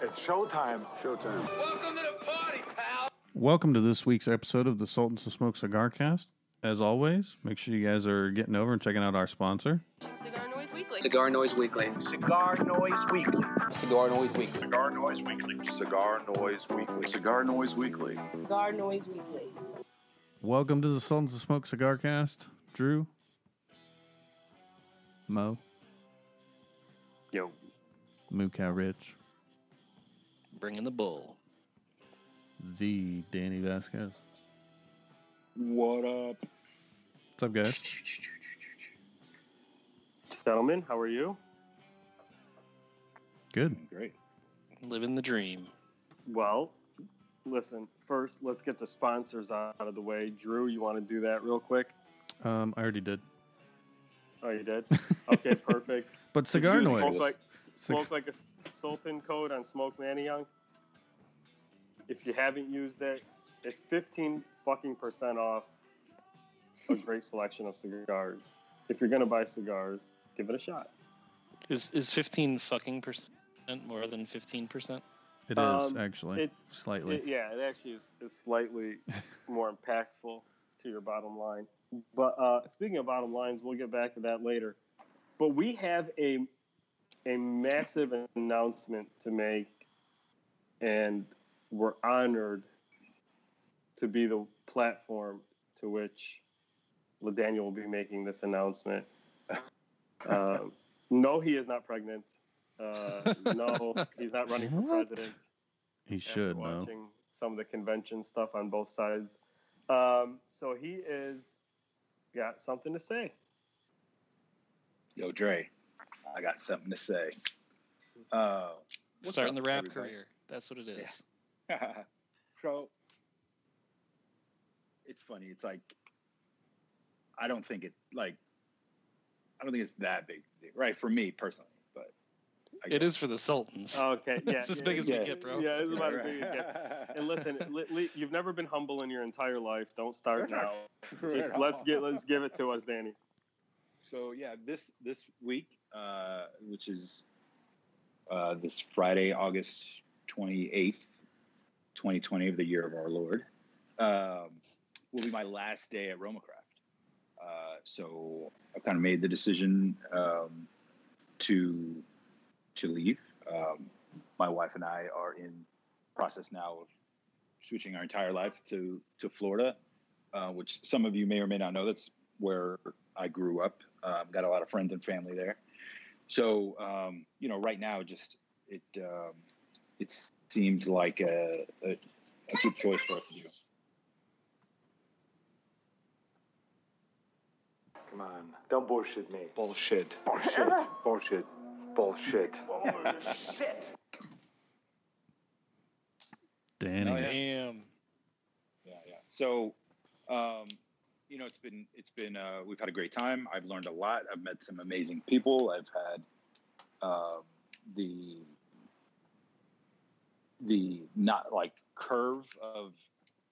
It's showtime. Showtime. Welcome to the party, pal. Welcome to this week's episode of the Sultans of Smoke Cigar Cast. As always, make sure you guys are getting over and checking out our sponsor. Cigar Noise Weekly. Cigar Noise Weekly. Cigar Noise Weekly. Cigar Noise Weekly. Cigar Noise Weekly. Cigar Noise Weekly. Cigar Noise Weekly. Cigar Noise Weekly. Welcome to the Sultans of Smoke Cigar Cast. Drew, Mo, Yo, Moo Cow Rich, Bringing the bull. the Danny Vasquez. what up, What's up, guys? gentlemen? How are you? Good. Great. Living the dream. Well, listen. First, let's get the sponsors out of the way. Drew, you want to do that real quick? Um, I already did. Oh, you did. Okay, perfect. But cigar noise. Smoke like, smoke like a Sultan code on Smoke Manny Young. If you haven't used it, it's fifteen fucking percent off a great selection of cigars. If you're gonna buy cigars, give it a shot. Is is fifteen fucking percent more than fifteen percent? It is Um, actually it's- slightly. It, yeah, it actually is, is slightly more impactful to your bottom line. But uh, speaking of bottom lines, we'll get back to that later. But we have a a massive announcement to make, and we're honored to be the platform to which LaDaniel will be making this announcement. Um, no, he is not pregnant. Uh, no, he's not running for What? president he should know. watching some of the convention stuff on both sides. Um, so he is got something to say. Yo, Dre, I got something to say. Uh, Starting up, the rap everybody? career. That's what it is. so it's funny. It's like I don't think it like I don't think it's that big, right? For me personally, but It is for the Sultans. Okay, yeah, It's as yeah, big as we yeah, get, bro. Yeah, it's about as big as it gets. And listen, li- li- you've never been humble in your entire life. Don't start now. Just let's get let's give it to us, Danny. So yeah, this this week, uh, which is uh, this Friday, August twenty eighth, twenty twenty of the year of our Lord, um, will be my last day at RomaCraft. Uh, so I've kind of made the decision um, to to leave. Um, my wife and I are in process now of switching our entire life to to Florida, uh, which some of you may or may not know. That's where I grew up. Um, got a lot of friends and family there. So um, you know, right now, just it um, it seemed like a, a, a good choice for us to do. Come on. Don't bullshit me. Bullshit. Bullshit. Bullshit. Bullshit. Bullshit. Danny. Oh, yeah. Damn. Yeah, yeah. So, um, you know, it's been it's been uh, we've had a great time. I've learned a lot. I've met some amazing people. I've had um, the the not like curve of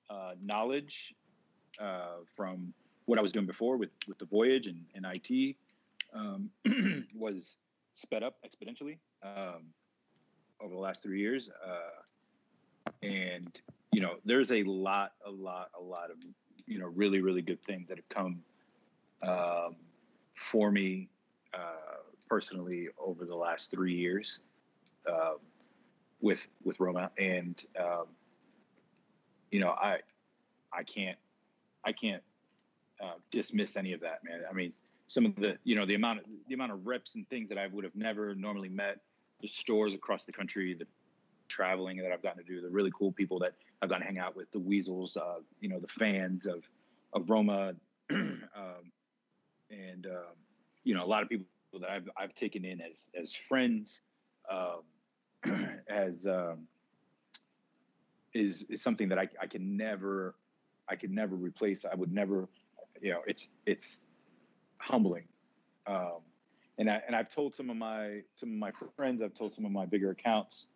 uh, knowledge uh, from what I was doing before with with the voyage and, and IT um, was sped up exponentially um, over the last three years. Uh, and you know, there's a lot, a lot, a lot of you know really, really good things that have come um, for me uh, personally over the last three years um, with with Roma, and um, you know, I I can't I can't uh, dismiss any of that, man. I mean, some of the you know the amount of the amount of reps and things that I would have never normally met, the stores across the country, the traveling that I've gotten to do, the really cool people that I've gotten to hang out with, the weasels, uh, you know, the fans of of Roma, um, and um, you know, a lot of people that I've I've taken in as as friends, um, as um, is is something that I I can never I could never replace. I would never, you know, it's it's humbling. Um, and I and I've told some of my some of my friends, I've told some of my bigger accounts,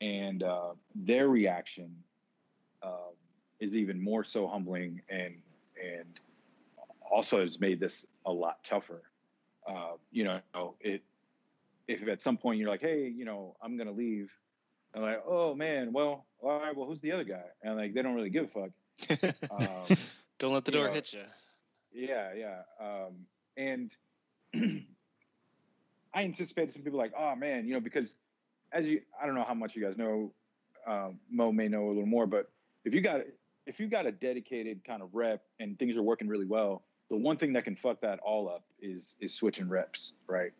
and uh, their reaction um, is even more so humbling and and also has made this a lot tougher. Uh, you know, it if at some point you're like, hey, you know, I'm gonna leave, I'm like, oh man, well, all right, well, who's the other guy? And like, they don't really give a fuck. Um, Don't let the door know, hit you. yeah, yeah. Um, and I anticipated some people like, oh man, you know, because as you, I don't know how much you guys know, um, Mo may know a little more, but if you got if you got a dedicated kind of rep and things are working really well, the one thing that can fuck that all up is is switching reps, right?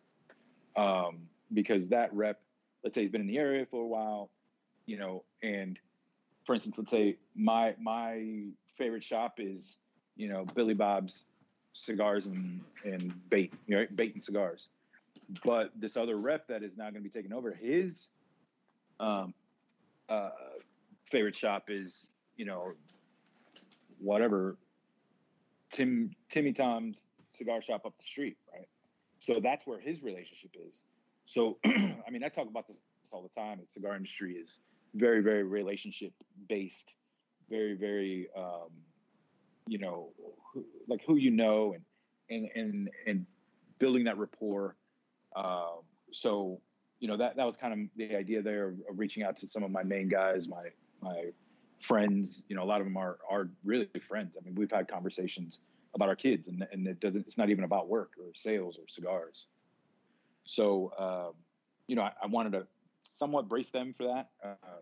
Um, because that rep, let's say he's been in the area for a while, you know, and for instance, let's say my my favorite shop is, you know, Billy Bob's cigars and and bait, right? Bait and cigars. But this other rep that is now going to be taking over, his um, uh, favorite shop is, you know, whatever Tim Timmy Tom's cigar shop up the street, right? So that's where his relationship is. So I mean, I talk about this all the time. The cigar industry is very, very relationship based, very, very, um, you know, like who you know, and and and and building that rapport. Um, so you know that that was kind of the idea there of, reaching out to some of my main guys, my my friends. You know, a lot of them are are really friends. I mean, we've had conversations about our kids, and and it doesn't. It's not even about work or sales or cigars. So um, you know, I, I wanted to somewhat brace them for that. Uh,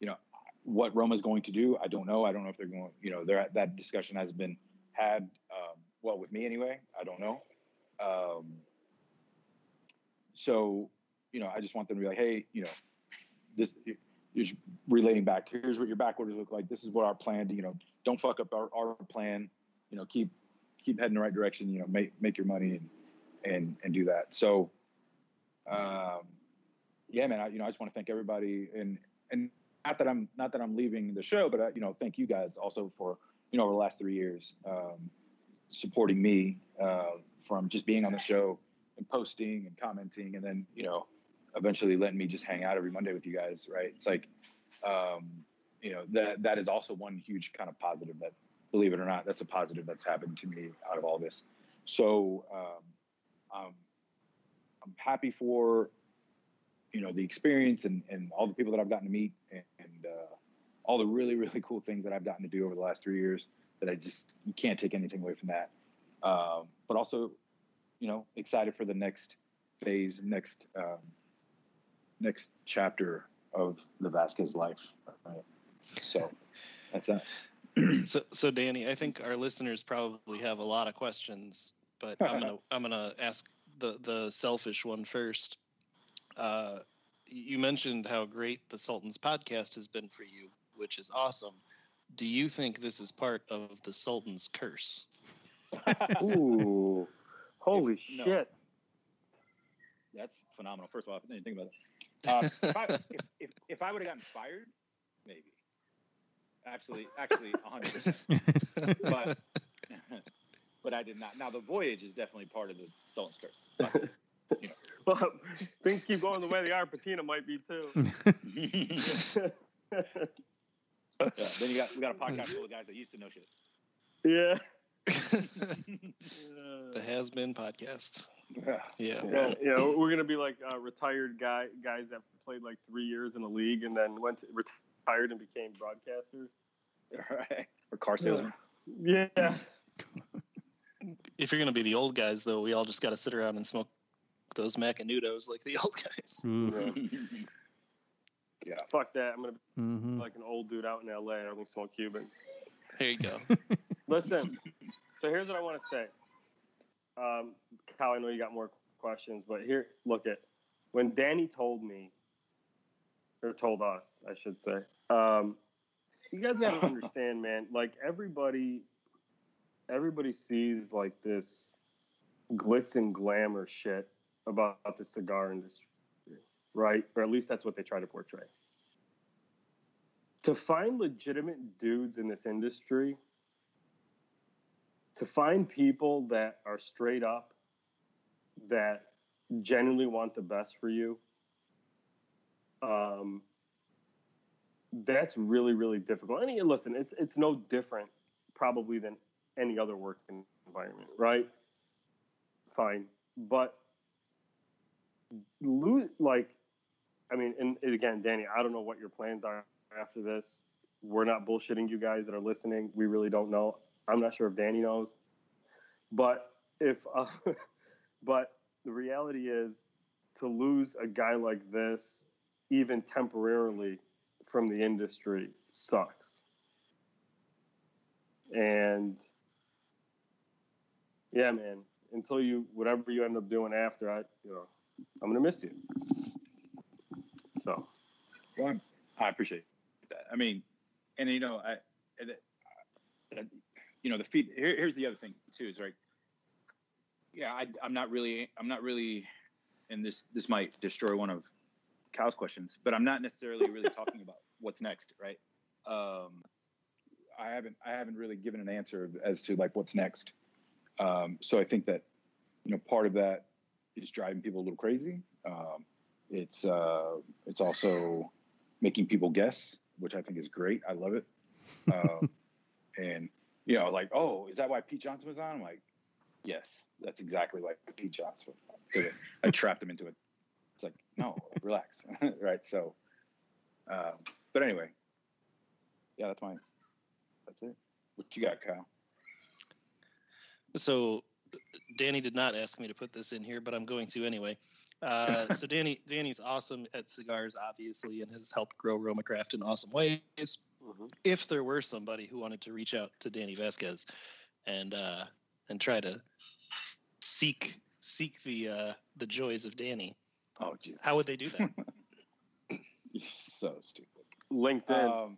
you know, what Roma's going to do, I don't know. I don't know if they're going. You know, that discussion has been had. Um, well, with me anyway. I don't know. Um, so, you know, I just want them to be like, hey, you know, this is relating back. Here's what your back orders look like. This is what our plan. You know, don't fuck up our, our plan. You know, keep keep heading the right direction. You know, make make your money and and and do that. So, um, yeah, man. I, you know, I just want to thank everybody and and not that I'm not that I'm leaving the show, but I, you know, thank you guys also for you know over the last three years um, supporting me uh, from just being on the show and posting and commenting, and then you know eventually letting me just hang out every Monday with you guys. Right? It's like um, you know that that is also one huge kind of positive that believe it or not that's a positive that's happened to me out of all this. So um, um, I'm happy for you know the experience and, and all the people that I've gotten to meet and, and uh, all the really really cool things that I've gotten to do over the last three years that I just you can't take anything away from that. Um, but also, you know, excited for the next phase, next um, next chapter of the Vasquez life. Right. So that's that. So, so Danny, I think our listeners probably have a lot of questions, but I'm gonna I'm gonna ask the the selfish one first. Uh, you mentioned how great the Sultan's podcast has been for you, which is awesome. Do you think this is part of the Sultan's curse? Ooh, holy If- no. shit! That's phenomenal. First of all, I didn't think about that. Uh, if, I, if, if, if I would have gotten fired, maybe. Absolutely, actually, 100%. But, but I did not. Now, the voyage is definitely part of the Sultan's curse. But, Well, things keep going the way they are. Patina might be too. yeah, then you got we got a podcast full of guys that used to know shit. yeah. The Has Been podcast. Yeah. Yeah. Yeah, you know, we're gonna be like uh, retired guy guys that played like three years in the league and then went to, retired and became broadcasters. Right. Or car salesman. Yeah, If you're gonna be the old guys, though, we all just got to sit around and smoke those Macanudos like the old guys. Ooh. yeah. fuck that. I'm gonna be Mhm. like an old dude out in L.A. I only smoke Cubans. There you go. Listen, so here's what I want to say. Um, Kyle, I know you got more questions, but here, look at when Danny told me, or told us, I should say. Um, you guys got to understand, man. Like everybody, everybody sees like this glitz and glamour shit about the cigar industry, right? Or at least that's what they try to portray. To find legitimate dudes in this industry to find people that are straight up that genuinely want the best for you um, that's really really difficult. And listen it's it's no different probably than any other work environment right? Fine. But lo- like I mean, and, again, Danny, I don't know what your plans are after this. We're not bullshitting you guys that are listening. We really don't know. I'm not sure if Danny knows, but if, uh, but the reality is to lose a guy like this, even temporarily from the industry, sucks. And yeah, man, until you, whatever you end up doing after, I, you know, I'm to miss you. So, Well, I appreciate that. I mean, and you know, I, you know, the feed. Here, here's the other thing too. Is right. Yeah, I, I'm not really. I'm not really, and this this might destroy one of Cal's questions, but I'm not necessarily really talking about what's next, right? Um, I haven't I haven't really given an answer as to like what's next. Um, so I think that you know part of that is driving people a little crazy. Um, it's uh, it's also making people guess, which I think is great. I love it. Um, and you know, like, oh, is that why Pete Johnson was on? I'm like, yes, that's exactly why Pete Johnson. Was on. I trapped him into it. It's like, no, relax, right? So, um, but anyway, yeah, that's mine. That's it. What you got, Kyle? So, Danny did not ask me to put this in here, but I'm going to anyway. Uh, so Danny, Danny's awesome at cigars, obviously, and has helped grow Roma Craft in awesome ways. If there were somebody who wanted to reach out to Danny Vasquez and uh, and try to seek seek the uh, the joys of Danny, Oh, Jesus. how would they do that? You're so stupid. LinkedIn. Um,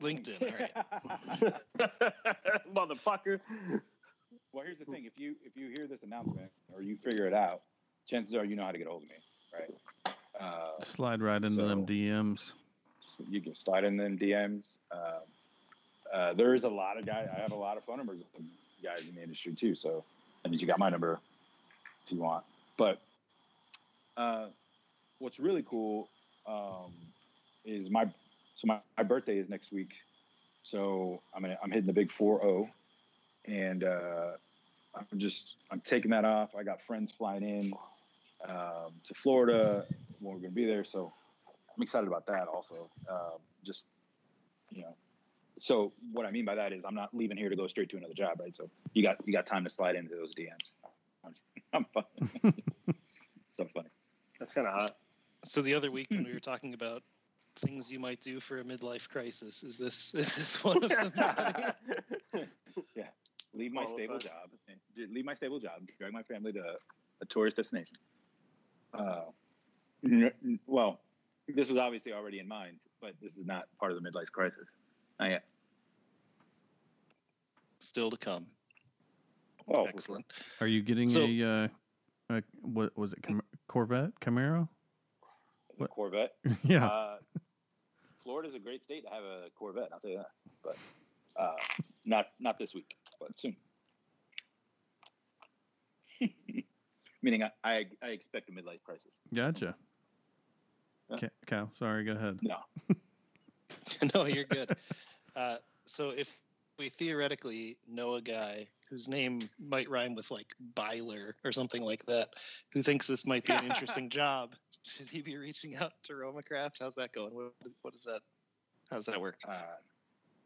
LinkedIn. All right. Motherfucker. Well, here's the thing: if you if you hear this announcement or you figure it out, chances are you know how to get a hold of me, right? Uh, Slide right into So- them DMs. you can slide in them DMs. Uh, uh, there is a lot of guys. I have a lot of phone numbers of guys in the industry too. So that means you got my number if you want. But uh, what's really cool um, is my so my, my birthday is next week. So I'm gonna, I'm hitting the big four zero, and uh, I'm just I'm taking that off. I got friends flying in um, to Florida when we're gonna be there. So I'm excited about that also. Um, just you know, so what I mean by that is I'm not leaving here to go straight to another job, right? So you got you got time to slide into those DMs. I'm, just, I'm fun. so funny. That's kind of hot. So the other week when we were talking about things you might do for a midlife crisis, is this is this one of them? Yeah, leave my All stable job. and- Leave my stable job. Drag my family to a tourist destination. Uh, n- n- well, this was obviously already in mind, but this is not part of the midlife crisis. Not yet. Still to come. Oh, Excellent. Are you getting So- a, uh, a what was it Cam- Corvette Camaro? the Corvette. yeah, Uh, Florida's a great state to have a Corvette. I'll tell you that. But uh, not not this week, but soon. Meaning, I, I I expect a midlife crisis. gotcha. Yeah. Ca- Cow, sorry, go ahead. No, no, you're good. Uh, so if we theoretically know a guy whose name might rhyme with like Byler or something like that, who thinks this might be an interesting job, should he be reaching out to Roma Craft? How's that going? What, what is that? How does that work? uh,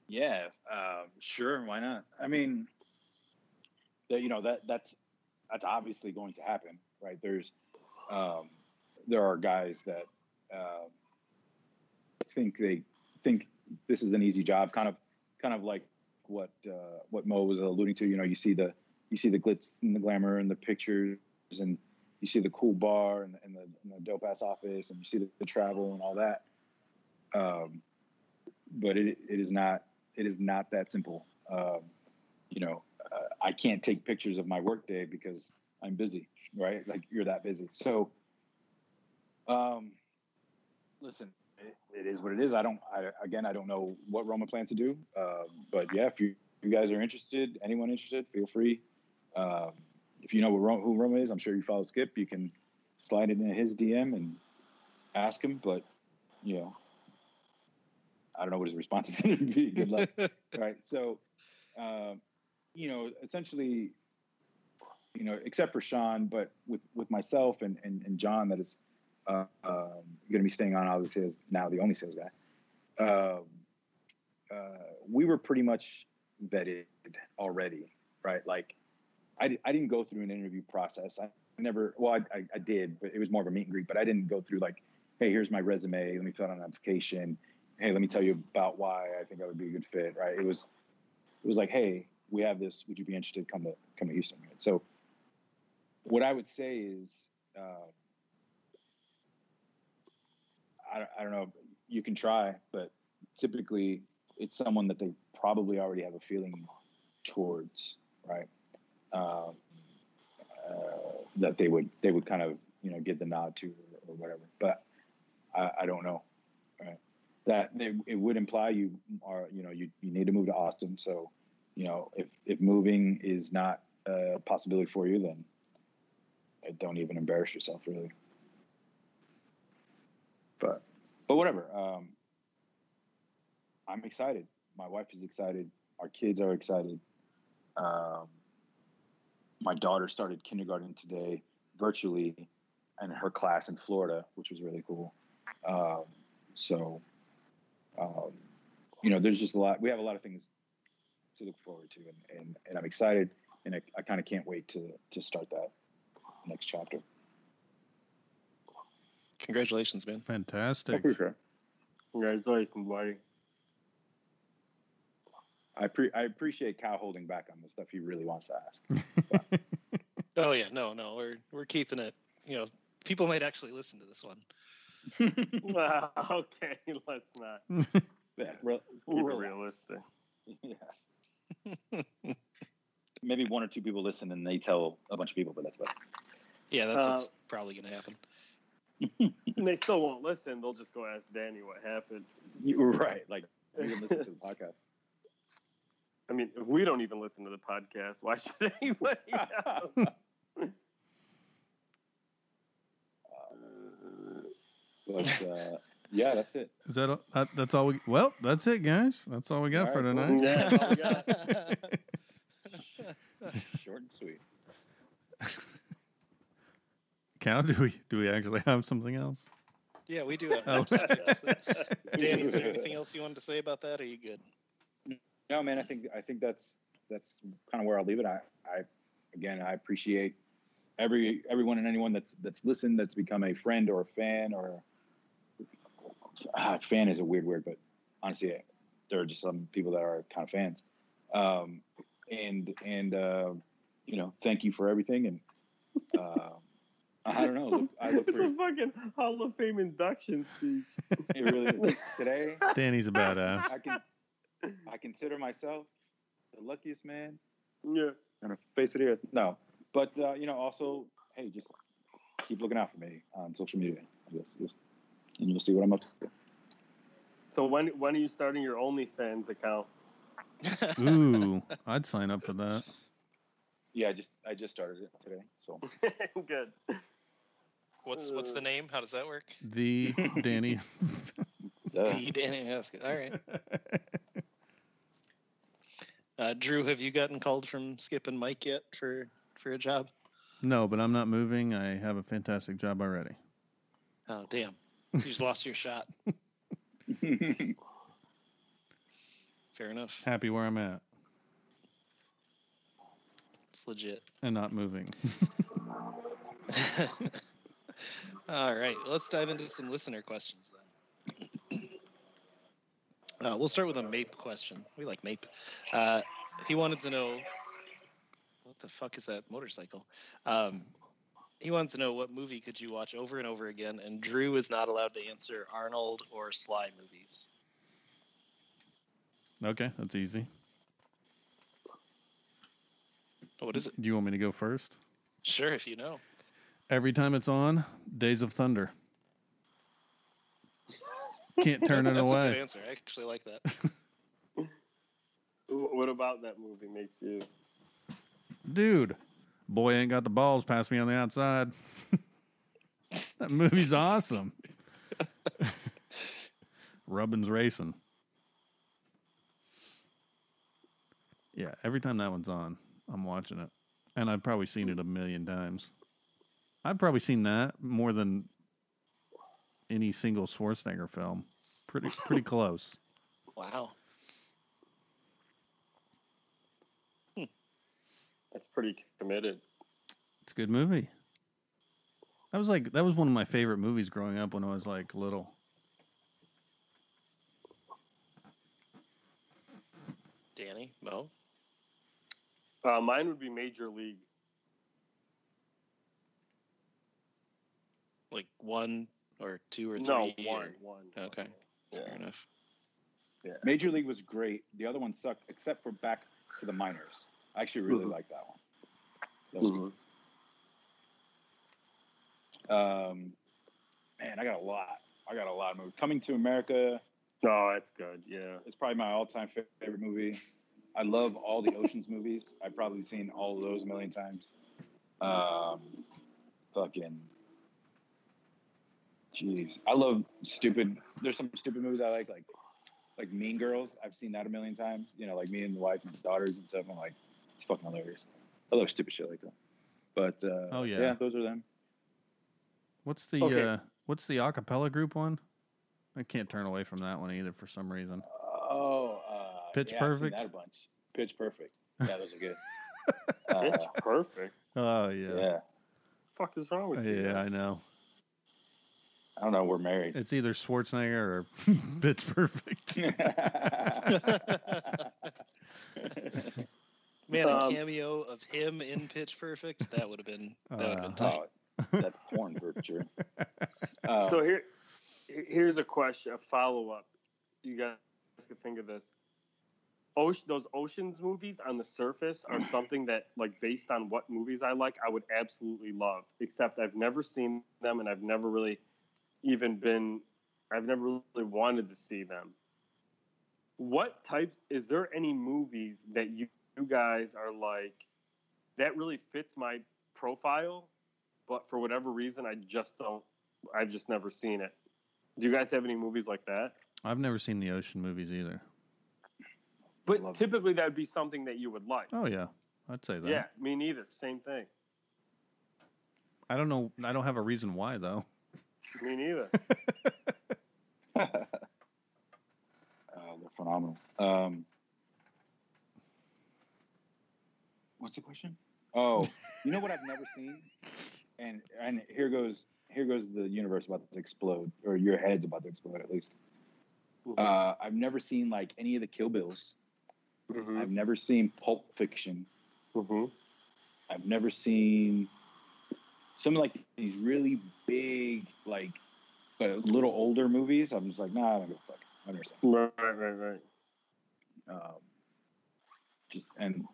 yeah, uh, sure, why not? I mean, that you know that that's that's obviously going to happen, right? There's um, there are guys that um think they think this is an easy job, kind of kind of like what uh, what Mo was alluding to. You know, you see the you see the glitz and the glamour and the pictures, and you see the cool bar and, and the, and the dope ass office, and you see the, the travel and all that. Um, but it, it is not it is not that simple. Um, you know, uh, I can't take pictures of my workday because I'm busy, right? Like you're that busy. So, um, listen, it, it is what it is. I don't. I, again, I don't know what Roma plans to do. Uh, but yeah, if you, you guys are interested, anyone interested, feel free. Um, if you know Roma, who Roma is, I'm sure you follow Skip. You can slide it in his DM and ask him. But you know, I don't know what his response is going to be. Good luck. right. So, um, you know, essentially, you know, except for Sean, but with with myself and and, and John, that is uh, um, going to be staying on, obviously, as now the only sales guy. Um, uh, we were pretty much vetted already, right? Like, I, I didn't go through an interview process. I never, well, I, I, I did, but it was more of a meet and greet. But I didn't go through like, hey, here's my resume. Let me fill out an application. Hey, let me tell you about why I think I would be a good fit, right? It was, it was like, hey, we have this. Would you be interested? Come to come to Houston, right? So, what I would say is, uh, I, I don't know. You can try, but typically it's someone that they probably already have a feeling towards, right? Um, uh, that they would they would kind of you know give the nod to or, or whatever. But I, I don't know. Right? That they, it would imply you are you know you, you need to move to Austin. So you know if if moving is not a possibility for you, then don't even embarrass yourself really. But but whatever. Um, I'm excited. My wife is excited. Our kids are excited. Um, my daughter started kindergarten today virtually in her class in Florida, which was really cool. Um, so, um, you know, there's just a lot, we have a lot of things to look forward to and, and, and I'm excited and I, I kind of can't wait to, to start that next chapter. Congratulations, man. Fantastic. For sure. Congratulations, buddy. I, pre- I appreciate Cal holding back on the stuff he really wants to ask. Oh yeah, no, no, we're we're keeping it. You know, people might actually listen to this one. Wow, okay, let's not. Yeah, re- keep it realistic. yeah. Maybe one or two people listen and they tell a bunch of people, but that's about it. Yeah, that's Uh, what's probably going to happen. And they still won't listen. They'll just go ask Danny what happened. You're right. Like, you can listen to the podcast. I mean, if we don't even listen to the podcast, why should anybody? else? But uh, yeah, that's it. Is that, all, that that's all we? Well, that's it, guys. That's all we got All for right, well, tonight. yeah, that's all we got. Short and sweet. Cal, do we do we actually have something else? yeah, we do have. Oh. topics. Danny, is there anything else you wanted to say about that? Or are you good? No, man. I think I think that's that's kind of where I'll leave it. I, I again, I appreciate every everyone and anyone that's that's listened, that's become a friend or a fan or ah, fan is a weird word, but honestly, there are just some people that are kind of fans. Um, and and uh, you know, thank you for everything. And uh, I don't know. Look, I look it's for a fucking Hall of Fame induction speech. it really is. today. Danny's a badass. I can I consider myself the luckiest man Yeah. on the face of the earth. No, but uh, you know, also, hey, just keep looking out for me on social media, You'll- you'll- and you'll see what I'm up to. So when when are you starting your OnlyFans account? Ooh, I'd sign up for that. Yeah, I just I just started it today, so Good. What's what's the name? How does that work? The Danny. The Danny Haskett. All right. Uh, Drew, have you gotten called from Skip and Mike yet for for a job? no, but I'm not moving. I have a fantastic job already. Oh damn! You just lost your shot. Fair enough. Happy where I'm at It's legit. and not moving. All right, let's dive into some listener questions then. Uh, we'll start with a Mape question. We like Mape. Uh, he wanted to know what the fuck is that motorcycle? Um, he wants to know what movie could you watch over and over again, and Drew is not allowed to answer Arnold or Sly movies. okay, that's easy. Oh, what is it? Do you want me to go first? Sure, if you know. Every time it's on, Days of Thunder. Can't turn it That's a good answer. I actually like that. What about that movie makes you? Dude, boy ain't got the balls past me on the outside. that movie's awesome. Rubbin's racing. Yeah, every time that one's on, I'm watching it. And I've probably seen it a million times. I've probably seen that more than any single Schwarzenegger film. Pretty pretty close. Wow. Pretty committed. It's a good movie. That was like that was one of my favorite movies growing up when I was like little. Danny, Mo. Uh, mine would be Major League. Like one or two or three. No, or- one, one. Okay. Yeah. Fair enough. Yeah. Major League was great. The other one sucked, except for Back to the Minors. I actually really Mhm. like that one. That was Mhm. good. Um, man, I got a lot. I got a lot of movies. Coming to America Oh, that's good. Yeah. it's probably my all-time favorite movie. I love all the Ocean's movies. I've probably seen all of those a million times. Um, fucking, jeez, I love stupid. There's some stupid movies I like, like like Mean Girls. I've seen that a million times. You know, like me and the wife and the daughters and stuff. I'm like, it's fucking hilarious. I love stupid shit like that. But uh, Oh, yeah. yeah, those are them. What's the Okay. uh what's the acapella group one? I can't turn away from that one either for some reason. Oh, uh, Pitch yeah, I've seen Perfect? that a bunch. Pitch Perfect. Yeah, those are good. uh, It's perfect. Oh yeah. yeah. fuck is wrong with you? Yeah, I know. I don't know. We're married. It's either Schwarzenegger or Pitch Perfect. Man, a Um, cameo of him in Pitch Perfect. That would have been that would have been Uh, tight. oh, that's porn for sure. Uh, So here, here's a question, a follow up. You guys could think of this. Ocean, those oceans movies on the surface are something that, like, based on what movies I like, I would absolutely love. Except I've never seen them, and I've never really even been. I've never really wanted to see them. What types? Is there any movies that you, you guys are like that really fits my profile, but for whatever reason I just don't. I've just never seen it. Do you guys have any movies like that? I've never seen the ocean movies either. But Love typically that would be something that you would like. Oh yeah. I'd say that. yeah, me neither. Same thing. I don't know I don't have a reason why though. Me neither. uh, they're phenomenal. Um, what's the question? Oh, you know what I've never seen, and and here goes here goes the universe about to explode, or your head's about to explode at least. Uh, I've never seen like any of the Kill Bills. Mhm. I've never seen Pulp Fiction. Mhm. I've never seen some like these really big, like a little older movies. I'm just like, nah, I don't give a fuck. Never seen. Right, right, right. Um, just and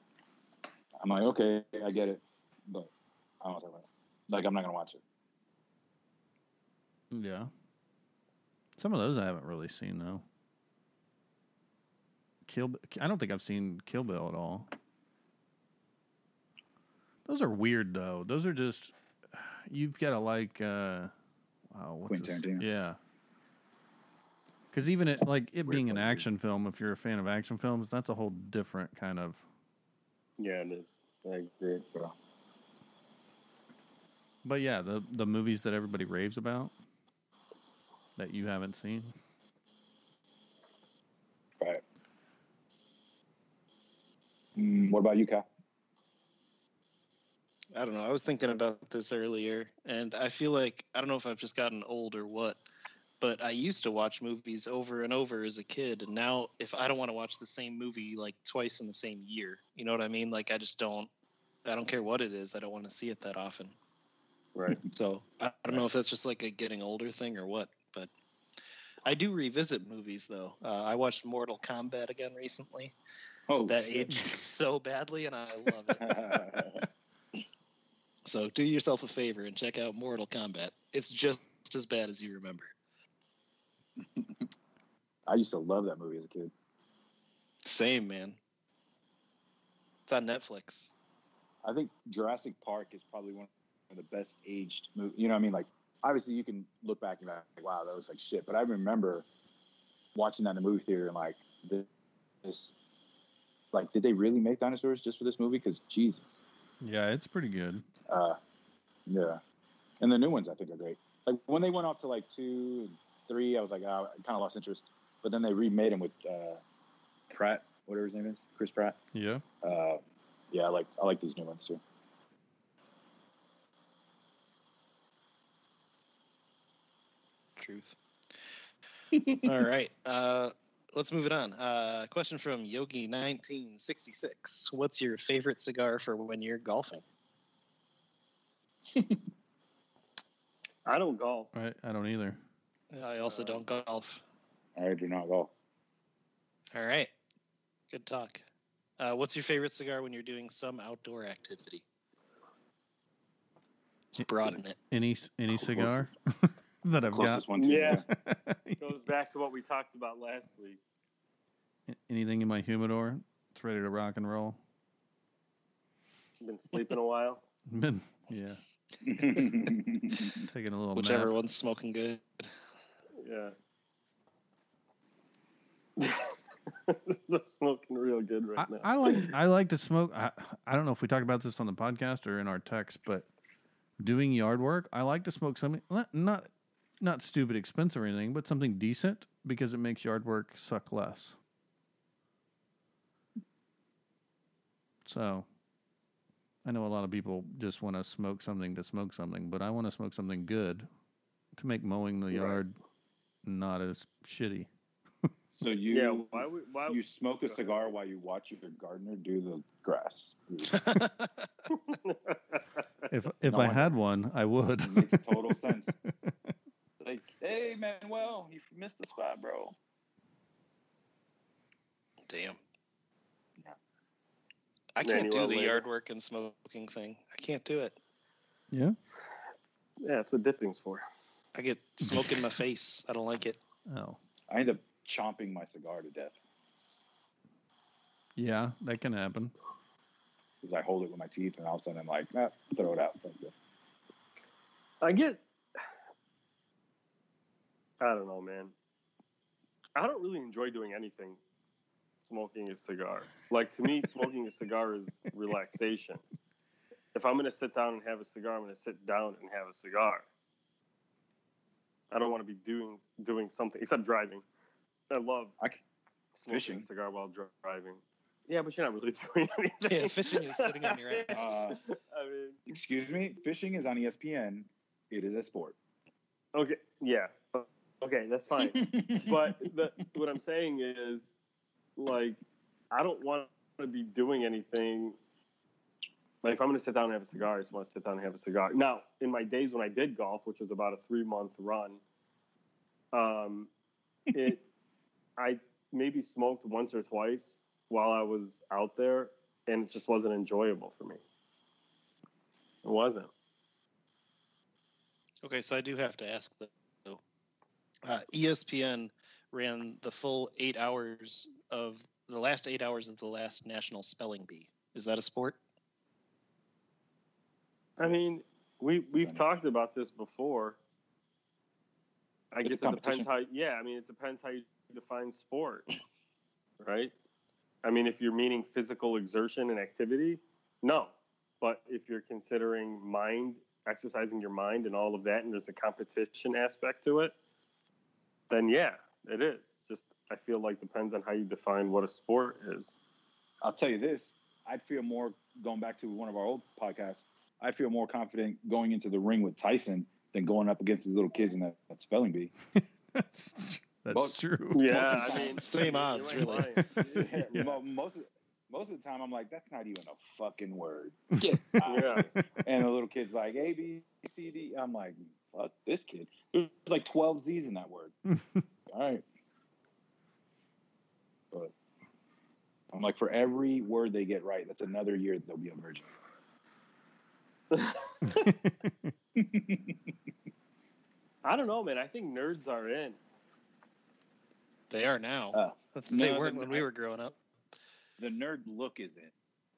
I'm like, okay, I get it, but I don't know. Like, I'm not gonna watch it. Yeah. Some of those I haven't really seen though. Kill I don't think I've seen Kill Bill at all. Those are weird though. Those are just you've got to like uh wow, what's Quentin this? Tarantino. Yeah. Cuz even it like it Weird being an action film if you're a fan of action films, that's a whole different kind of Yeah, it is. I agree. bro. But yeah, the the movies that everybody raves about that you haven't seen. Right. Mm, what about you, Kyle? I don't know. I was thinking about this earlier, and I feel like I don't know if I've just gotten old or what, but I used to watch movies over and over as a kid, and now if I don't want to watch the same movie like twice in the same year, you know what I mean? Like I just don't. I don't care what it is. I don't want to see it that often. Right. So I don't know if that's just like a getting older thing or what, but I do revisit movies though. Uh, I watched Mortal Kombat again recently. Oh, That shit. aged so badly, and I love it. So do yourself a favor and check out Mortal Kombat. It's just as bad as you remember. I used to love that movie as a kid. Same, man. It's on Netflix. I think Jurassic Park is probably one of the best aged movies. You know what I mean? Like, obviously, you can look back and be like, wow, that was like shit. But I remember watching that in the movie theater and like, this, like, did they really make dinosaurs just for this movie? Because Jesus. Yeah, it's pretty good. Uh, yeah. And the new ones, I think, are great. like when they went off to like two and three, I was like, oh, I kind of lost interest. But then they remade him with uh, Pratt, whatever his name is, Chris Pratt. Yeah. Uh, yeah, I like I like these new ones too. Truth. All right. Uh, let's move it on. Uh, question from Yogi1966. What's your favorite cigar for when you're golfing? I don't golf. Right. I don't either. I also Uh, don't golf. I do not golf. All right. Good talk. Uh, what's your favorite cigar when you're doing some outdoor activity? Let's broaden it. Any any cigar that I've got. One to Yeah. Goes back to what we talked about last week. Anything in my humidor? It's ready to rock and roll. Been sleeping a while. Been yeah, taking a little Whichever nap. one's smoking good. Yeah. smoking real good right I, now. I like I like to smoke. I, I don't know if we talked about this on the podcast or in our text, but doing yard work, I like to smoke something not not, stupid expensive or anything, but something decent because it makes yard work suck less. So, I know a lot of people just want to smoke something to smoke something, but I want to smoke something good to make mowing the Right. Yard not as shitty. so you yeah. Why? would- Why? you smoke a cigar while you watch your gardener do the grass. If if No I wonder. had one, I would. It makes total sense. Like, hey Manuel, you missed the spot, bro. Damn. Yeah. I can't do the later. yard work and smoking thing. I can't do it. yeah. yeah, that's what dipping's for. I get smoke in my face. I don't like it. Oh. I end up chomping my cigar to death Yeah, that can happen. because I hold it with my teeth, and all of a sudden I'm like, ah, throw it out. Like this. I get. I don't know, man. I don't really enjoy doing anything. Smoking a cigar, like to me, smoking a cigar is relaxation. If I'm going to sit down and have a cigar, I'm going to sit down and have a cigar. I don't want to be doing doing something except driving. I love I c- smoking fishing. a cigar while driving. Yeah, but you're not really doing anything. Yeah, fishing is sitting on your ass. Uh, I mean, excuse me, fishing is on ESPN. It is a sport. okay, yeah, okay, that's fine. but the, what I'm saying is, like, I don't want to be doing anything. Like, if I'm going to sit down and have a cigar, I just want to sit down and have a cigar. Now, in my days when I did golf, which was about a three month run, um, it, I maybe smoked once or twice while I was out there, and it just wasn't enjoyable for me. It wasn't. Okay, so I do have to ask though. Uh, ESPN ran the full eight hours of the last eight hours of the last National Spelling Bee. Is that a sport? I mean, we we've talked about this before. I It's guess it depends how. Yeah, I mean, it depends how you define sport, right? I mean, if you're meaning physical exertion and activity, no. But if you're considering mind, exercising your mind and all of that, and there's a competition aspect to it, then yeah, it is. Just I feel like depends on how you define what a sport is. I'll tell you this: I'd feel more going back to one of our old podcasts. I'd feel more confident going into the ring with Tyson than going up against these little kids in that, that spelling bee. That's that's Well, true. Yeah, I mean, Same odds, really. lying. Yeah, mo- most of most of the time, I'm like, that's not even a fucking word. Get. Yeah. And the little kid's like A B C D. I'm like, fuck this kid. There's like 12 Z's in that word. All right. But I'm like, for every word they get right, that's another year they'll be a virgin. I don't know, man. I think nerds are in. They are now. Uh, they no, weren't when we were growing up. The nerd look is in.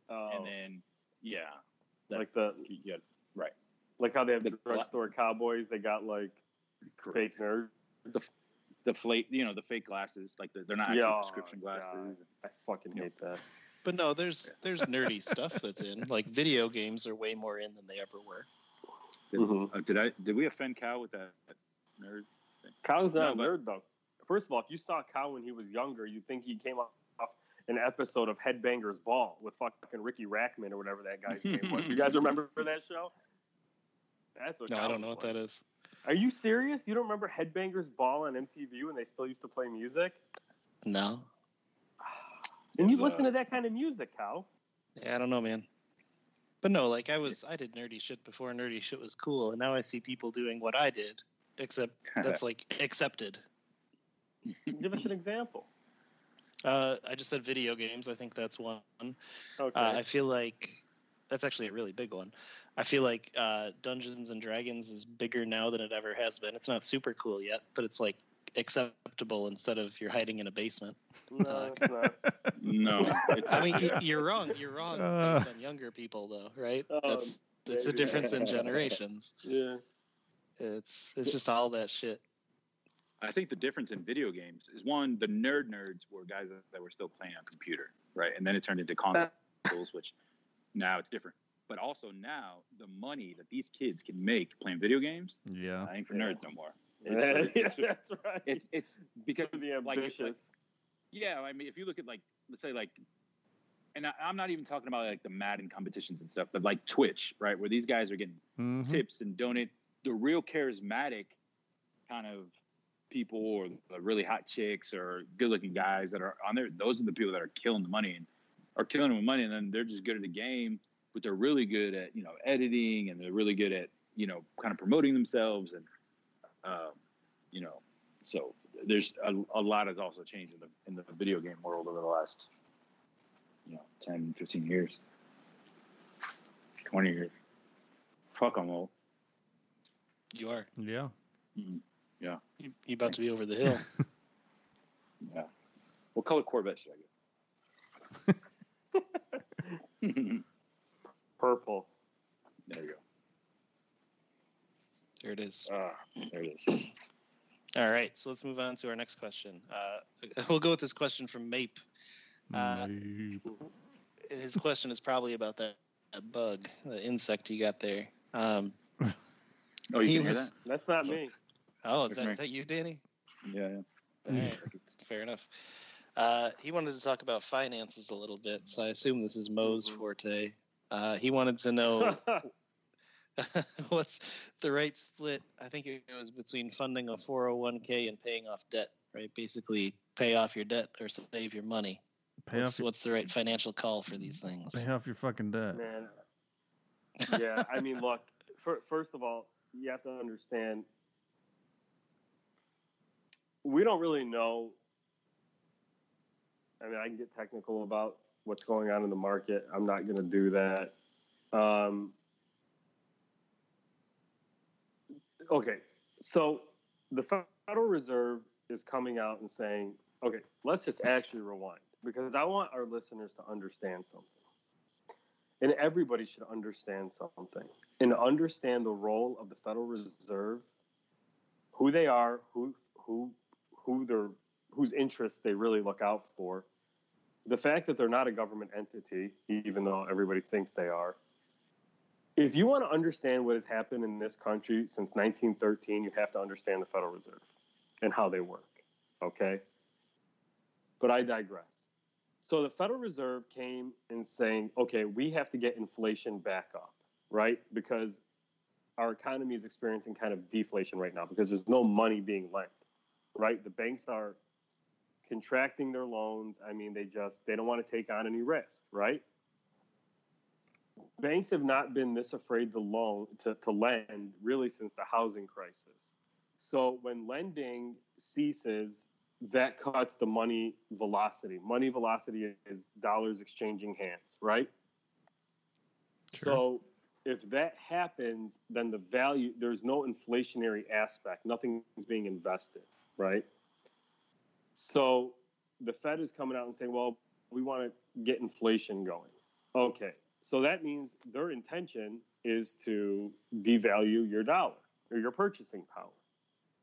Oh, And then, yeah. that- like the yeah, right. like how they have The the gla- drugstore cowboys. They got like fake nerds. The fake, you know, the fake glasses, like they're, they're not actually Yeah, prescription God. glasses. I fucking Yeah. hate that. But no, there's there's nerdy stuff that's in. Like video games are way more in than they ever were. Did, Mhm. uh, did I? Did we offend Cal with that nerd? Kyle's not a No, nerd though. First of all, if you saw Kyle when he was younger, you'd think he came off an episode of Headbangers Ball with fucking Riki Rachtman or whatever that guy's name was. You guys remember that show? That's what. No, I don't know was what like. that is. Are you serious? You don't remember Headbangers Ball on MTV when they still used to play music? No. And you listen uh, to that kind of music, Kyle. Yeah, I don't know, man. But no, like I was, I did nerdy shit before nerdy shit was cool, and now I see people doing what I did, except that's like accepted. Give us an example. Uh, I just said video games. I think that's one. Okay. Uh, I feel like that's actually a really big one. I feel like uh, Dungeons and Dragons is bigger now than it ever has been. It's not super cool yet, but it's like acceptable instead of you're hiding in a basement. no, it's not. No, it's, I mean, you're wrong. You're wrong Uh. based on younger people, though, right? Oh, That's it's the difference in generations. Yeah. It's it's just all that shit. I think the difference in video games is one, the nerd nerds were guys that, that were still playing on computer, right? And then it turned into consoles, which now it's different. But also now the money that these kids can make playing video games, Yeah. I ain't for Yeah. nerds no more. It's, yeah, it's, that's right. it's, it's because the like, it's like- ambitious. yeah, I mean, if you look at like, let's say like, and I, I'm not even talking about like the Madden competitions and stuff, but like Twitch, right, where these guys are getting Mhm. tips and donate the real charismatic kind of people or the really hot chicks or good looking guys that are on there those are the people that are killing the money and are killing them with money and then they're just good at the game but they're really good at you know editing and they're really good at you know kind of promoting themselves and um, you know so there's a, a lot has also changed in the in the video game world over the last you know 10 15 years 20 years fuck i'm old You are. Yeah. Mm, yeah You, you about to be over the hill. Yeah. What color Corvette should I get? Purple. there you there it is. Ah, there it is. All right, so let's move on to our next question. Uh, we'll go with this question from Mape. Uh, his question is probably about that, that bug, the insect you got there. Um, Oh, you He can hear that? That's not me. oh, is That's that, me. is that you, Danny? Yeah, yeah. All right, fair enough. Uh, he wanted to talk about finances a little bit, so I assume this is Mo's forte. Uh, he wanted to know what's the right split. I think it was between funding a 401k and paying off debt, right? Basically, pay off your debt or save your money. Pay What's, off, what's the right financial call for these things? pay off your fucking debt. Man. Yeah, I mean, look. fir- First of all, you have to understand. We don't really know. I mean, I can get technical about what's going on in the market. I'm not going to do that. Um, okay, so the Federal Reserve is coming out and saying, okay, let's just actually rewind because I want our listeners to understand something. And everybody should understand something and understand the role of the Federal Reserve, who they are, who who who their whose interests they really look out for. The fact that they're not a government entity, even though everybody thinks they are. If you want to understand what has happened in this country since 1913, you have to understand the Federal Reserve and how they work. Okay? But I digress. So the Federal Reserve came and saying, okay, we have to get inflation back up, right? Because our economy is experiencing kind of deflation right now because there's no money being lent, right? The banks are contracting their loans. I mean, they just they don't want to take on any risk, right? Banks have not been this afraid to loan to, to lend really since the housing crisis. So when lending ceases, that cuts the money velocity. Money velocity is dollars exchanging hands, right? So if that happens, then the value, there's no inflationary aspect. Nothing is being invested, right? So the Fed is coming out and saying, well, we want to get inflation going. Okay. So that means their intention is to devalue your dollar or your purchasing power,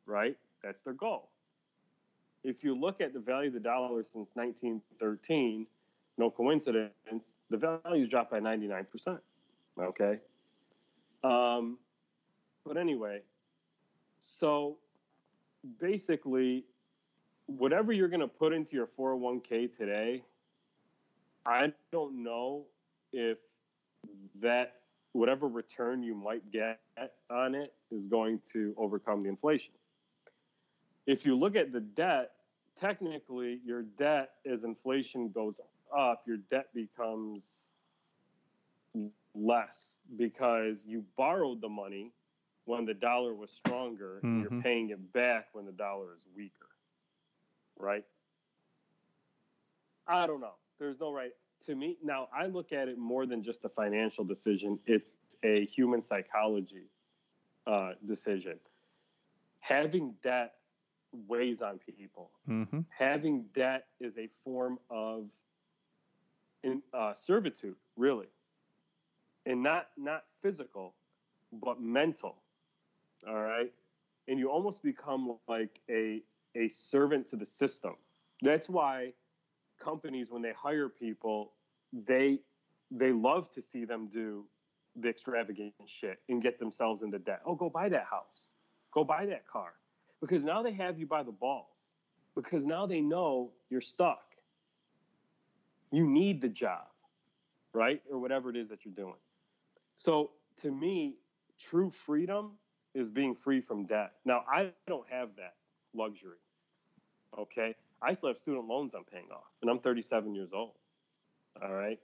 right? That's their goal. If you look at the value of the dollar since 1913, no coincidence, the value's dropped by 99%. Okay. Um, but anyway, so basically, whatever you're going to put into your 401k today, I don't know if that whatever return you might get on it is going to overcome the inflation. If you look at the debt, technically your debt as inflation goes up, your debt becomes less because you borrowed the money when the dollar was stronger and you're Mhm. paying it back when the dollar is weaker. Right? I don't know. There's no right to me. Now, I look at it more than just a financial decision. It's a human psychology uh, decision. Having debt weighs on people. Mm-hmm. Having debt is a form of in, uh, servitude, really, and not not physical, but mental. All right, and you almost become like a a servant to the system. That's why companies, when they hire people, they they love to see them do the extravagant shit and get themselves into debt. Oh, go buy that house, go buy that car, because now they have you by the balls. Because now they know you're stuck. You need the job, right, or whatever it is that you're doing. So to me, true freedom is being free from debt. Now I don't have that luxury. Okay. I still have student loans I'm paying off, and I'm 37 years old. All right.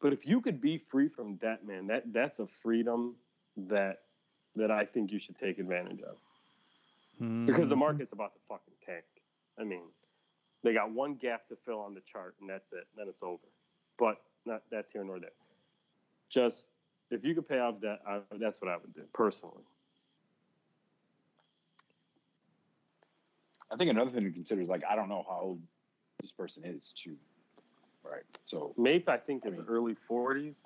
But if you could be free from debt, man, that that's a freedom that that I think you should take advantage of. Because the Mm-hmm. market's about to fucking tank. I mean, they got one gap to fill on the chart, and that's it. Then it's over. But not that's here nor there. Just if you could pay off debt, I, that's what I would do personally. I think another thing to consider is like I don't know how old this person is too. Right. So Mape, I think, is mean- early 40s.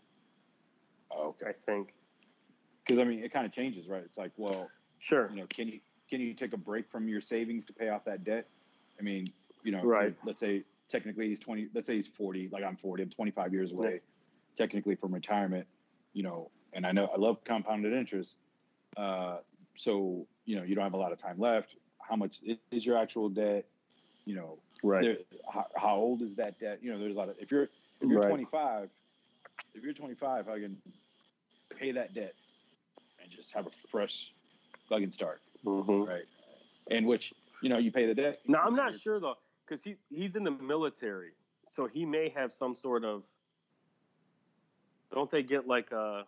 oh, okay. I think. Because I mean it kind of changes, right? It's like, well, Sure. you know, can you can you take a break from your savings to pay off that debt? I mean, you know, Right. Let's say technically he's twenty. Let's say he's forty. Like I'm forty. I'm twenty five years away, technically from retirement. You know, and I know I love compounded interest. Uh, so you know, you don't have a lot of time left. How much is your actual debt? You know, Right. how, how old is that debt? You know, there's a lot of if you're if you're Right. 25, if you're 25, I can pay that debt and just have a fresh and start, Mhm. right? And which you know you pay the debt. No, I'm not sure though, because he he's in the military, so he may have some sort of. Don't they get like uh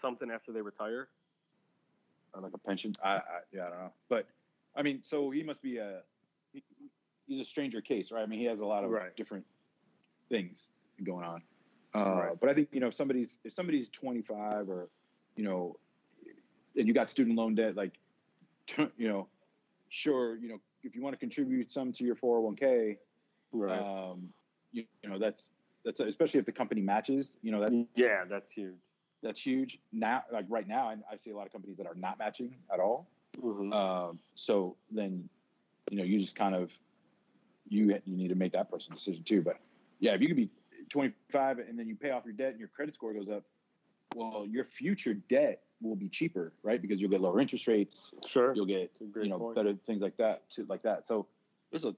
something after they retire? Or like a pension. I, I yeah, I don't know, but I mean, so he must be a he, he's a stranger case, right? I mean, he has a lot of Right. different things going on. Uh, Right. But I think you know if somebody's if somebody's 25 or you know, and you got student loan debt, like you know, sure, you know, if you want to contribute some to your 401k, Right. um, you, you know, that's that's especially if the company matches, you know, that yeah, that's huge. That's huge. Now, like right now, I, I see a lot of companies that are not matching at all. Mhm. Um, so then, you know, you just kind of you you need to make that personal decision too. But yeah, if you could be 25 and then you pay off your debt and your credit score goes up, well, your future debt will be cheaper, right? Because you'll get lower interest rates, Sure. you'll get That's a great you know point. better things like that, too, like that. So there's a,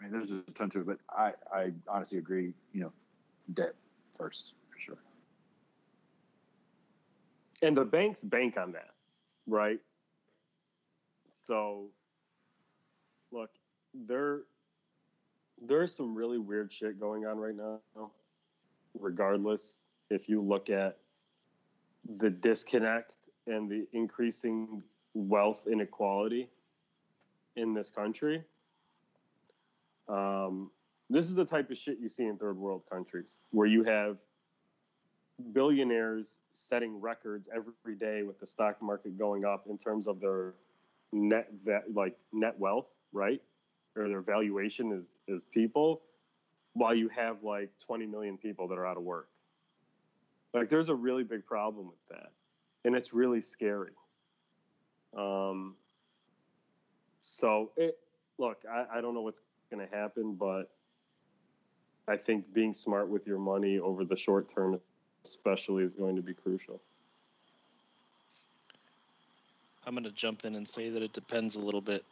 I mean, there's a ton to it, but I I honestly agree. You know, debt first for sure. And the banks bank on that, right? So, look, there there's some really weird shit going on right now. Regardless, if you look at the disconnect and the increasing wealth inequality in this country, um, this is the type of shit you see in third world countries where you have billionaires setting records every day with the stock market going up in terms of their net like net wealth, right? Or their valuation as as people, while you have like 20 million people that are out of work. Like there's a really big problem with that, and it's really scary. Um. So it look, I, I don't know what's going to happen, but I think being smart with your money over the short term especially is going to be crucial. I'm going to jump in and say that it depends a little bit.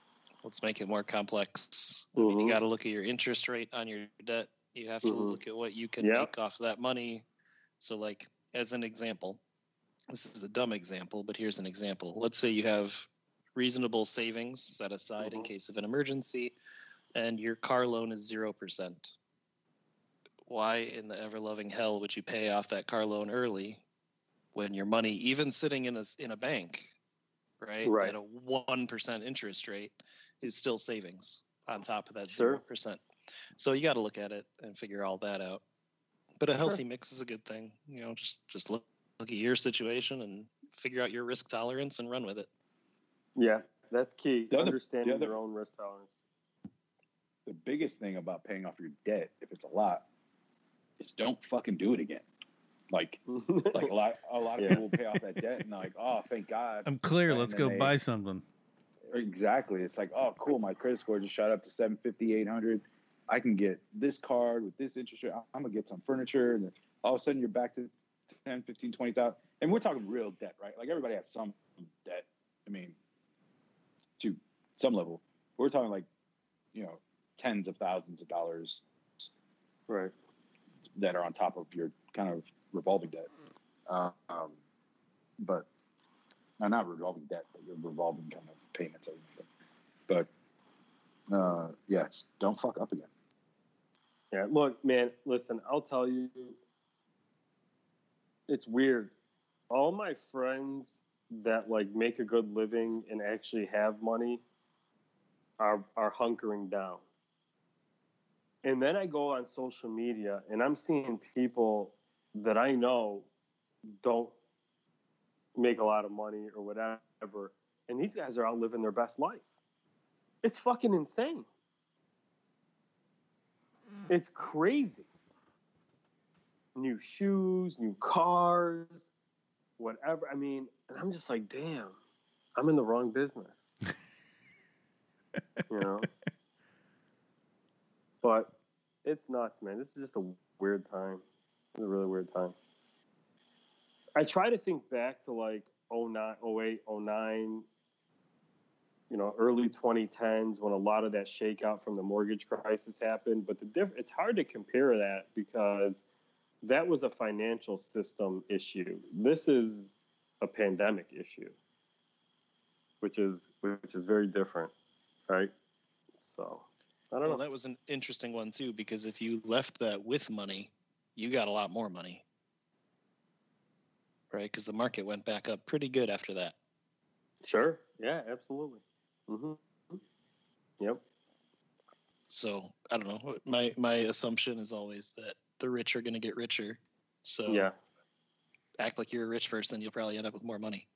Let's make it more complex. I mean, you got to look at your interest rate on your debt. You have to Mhm. look at what you can Yep. make off that money. So, like, as an example, this is a dumb example, but here's an example. Let's say you have reasonable savings set aside in Mhm. case of an emergency, and your car loan is 0%. Why in the ever loving hell would you pay off that car loan early when your money, even sitting in a, in a bank, right, Right. at a 1% interest rate, is still savings on top of that Sure. 0%? So you got to look at it and figure all that out. But a healthy mix is a good thing. You know, just just look look at your situation and figure out your risk tolerance and run with it. Yeah, that's key. The other- Understanding the other- your own risk tolerance. the biggest thing about paying off your debt, if it's a lot, is don't fucking do it again. Like, like a lot, a lot of Yeah. people will pay off that debt and like, oh, thank God. I'm clear. And Let's go they- buy something. Exactly. It's like, oh, cool. My credit score just shot up to 750, 800. I can get this card with this interest rate. I'm going to get some furniture. And then all of a sudden you're back to 10, 15, 20,000. And we're talking real debt, right? Like everybody has some debt. I mean, to some level. We're talking like, you know, tens of thousands of dollars right. That are on top of your kind of revolving debt. Um, but no, not revolving debt, but your revolving kind of payments. But uh, yes, don't fuck up again. Yeah, look, man, listen, I'll tell you, it's weird. All my friends that like make a good living and actually have money are are hunkering down. And then I go on social media and I'm seeing people that I know don't make a lot of money or whatever, and these guys are out living their best life. It's fucking insane. Mm. It's crazy. New shoes, new cars, whatever. I mean, and I'm just like, damn, I'm in the wrong business. you know? But it's nuts, man. This is just a weird time. It's a really weird time. I try to think back to like 09, 08, 09, you know, early 2010s when a lot of that shakeout from the mortgage crisis happened. But the diff- it's hard to compare that because that was a financial system issue. This is a pandemic issue, which is which is very different, right? So I don't Well, know. that was an interesting one too, because if you left that with money, you got a lot more money, right? Because the market went back up pretty good after that. Sure. Yeah. Absolutely. Mm-hmm. Yep. So I don't know. My my assumption is always that the rich are going to get richer. So Yeah. act like you're a rich person, you'll probably end up with more money.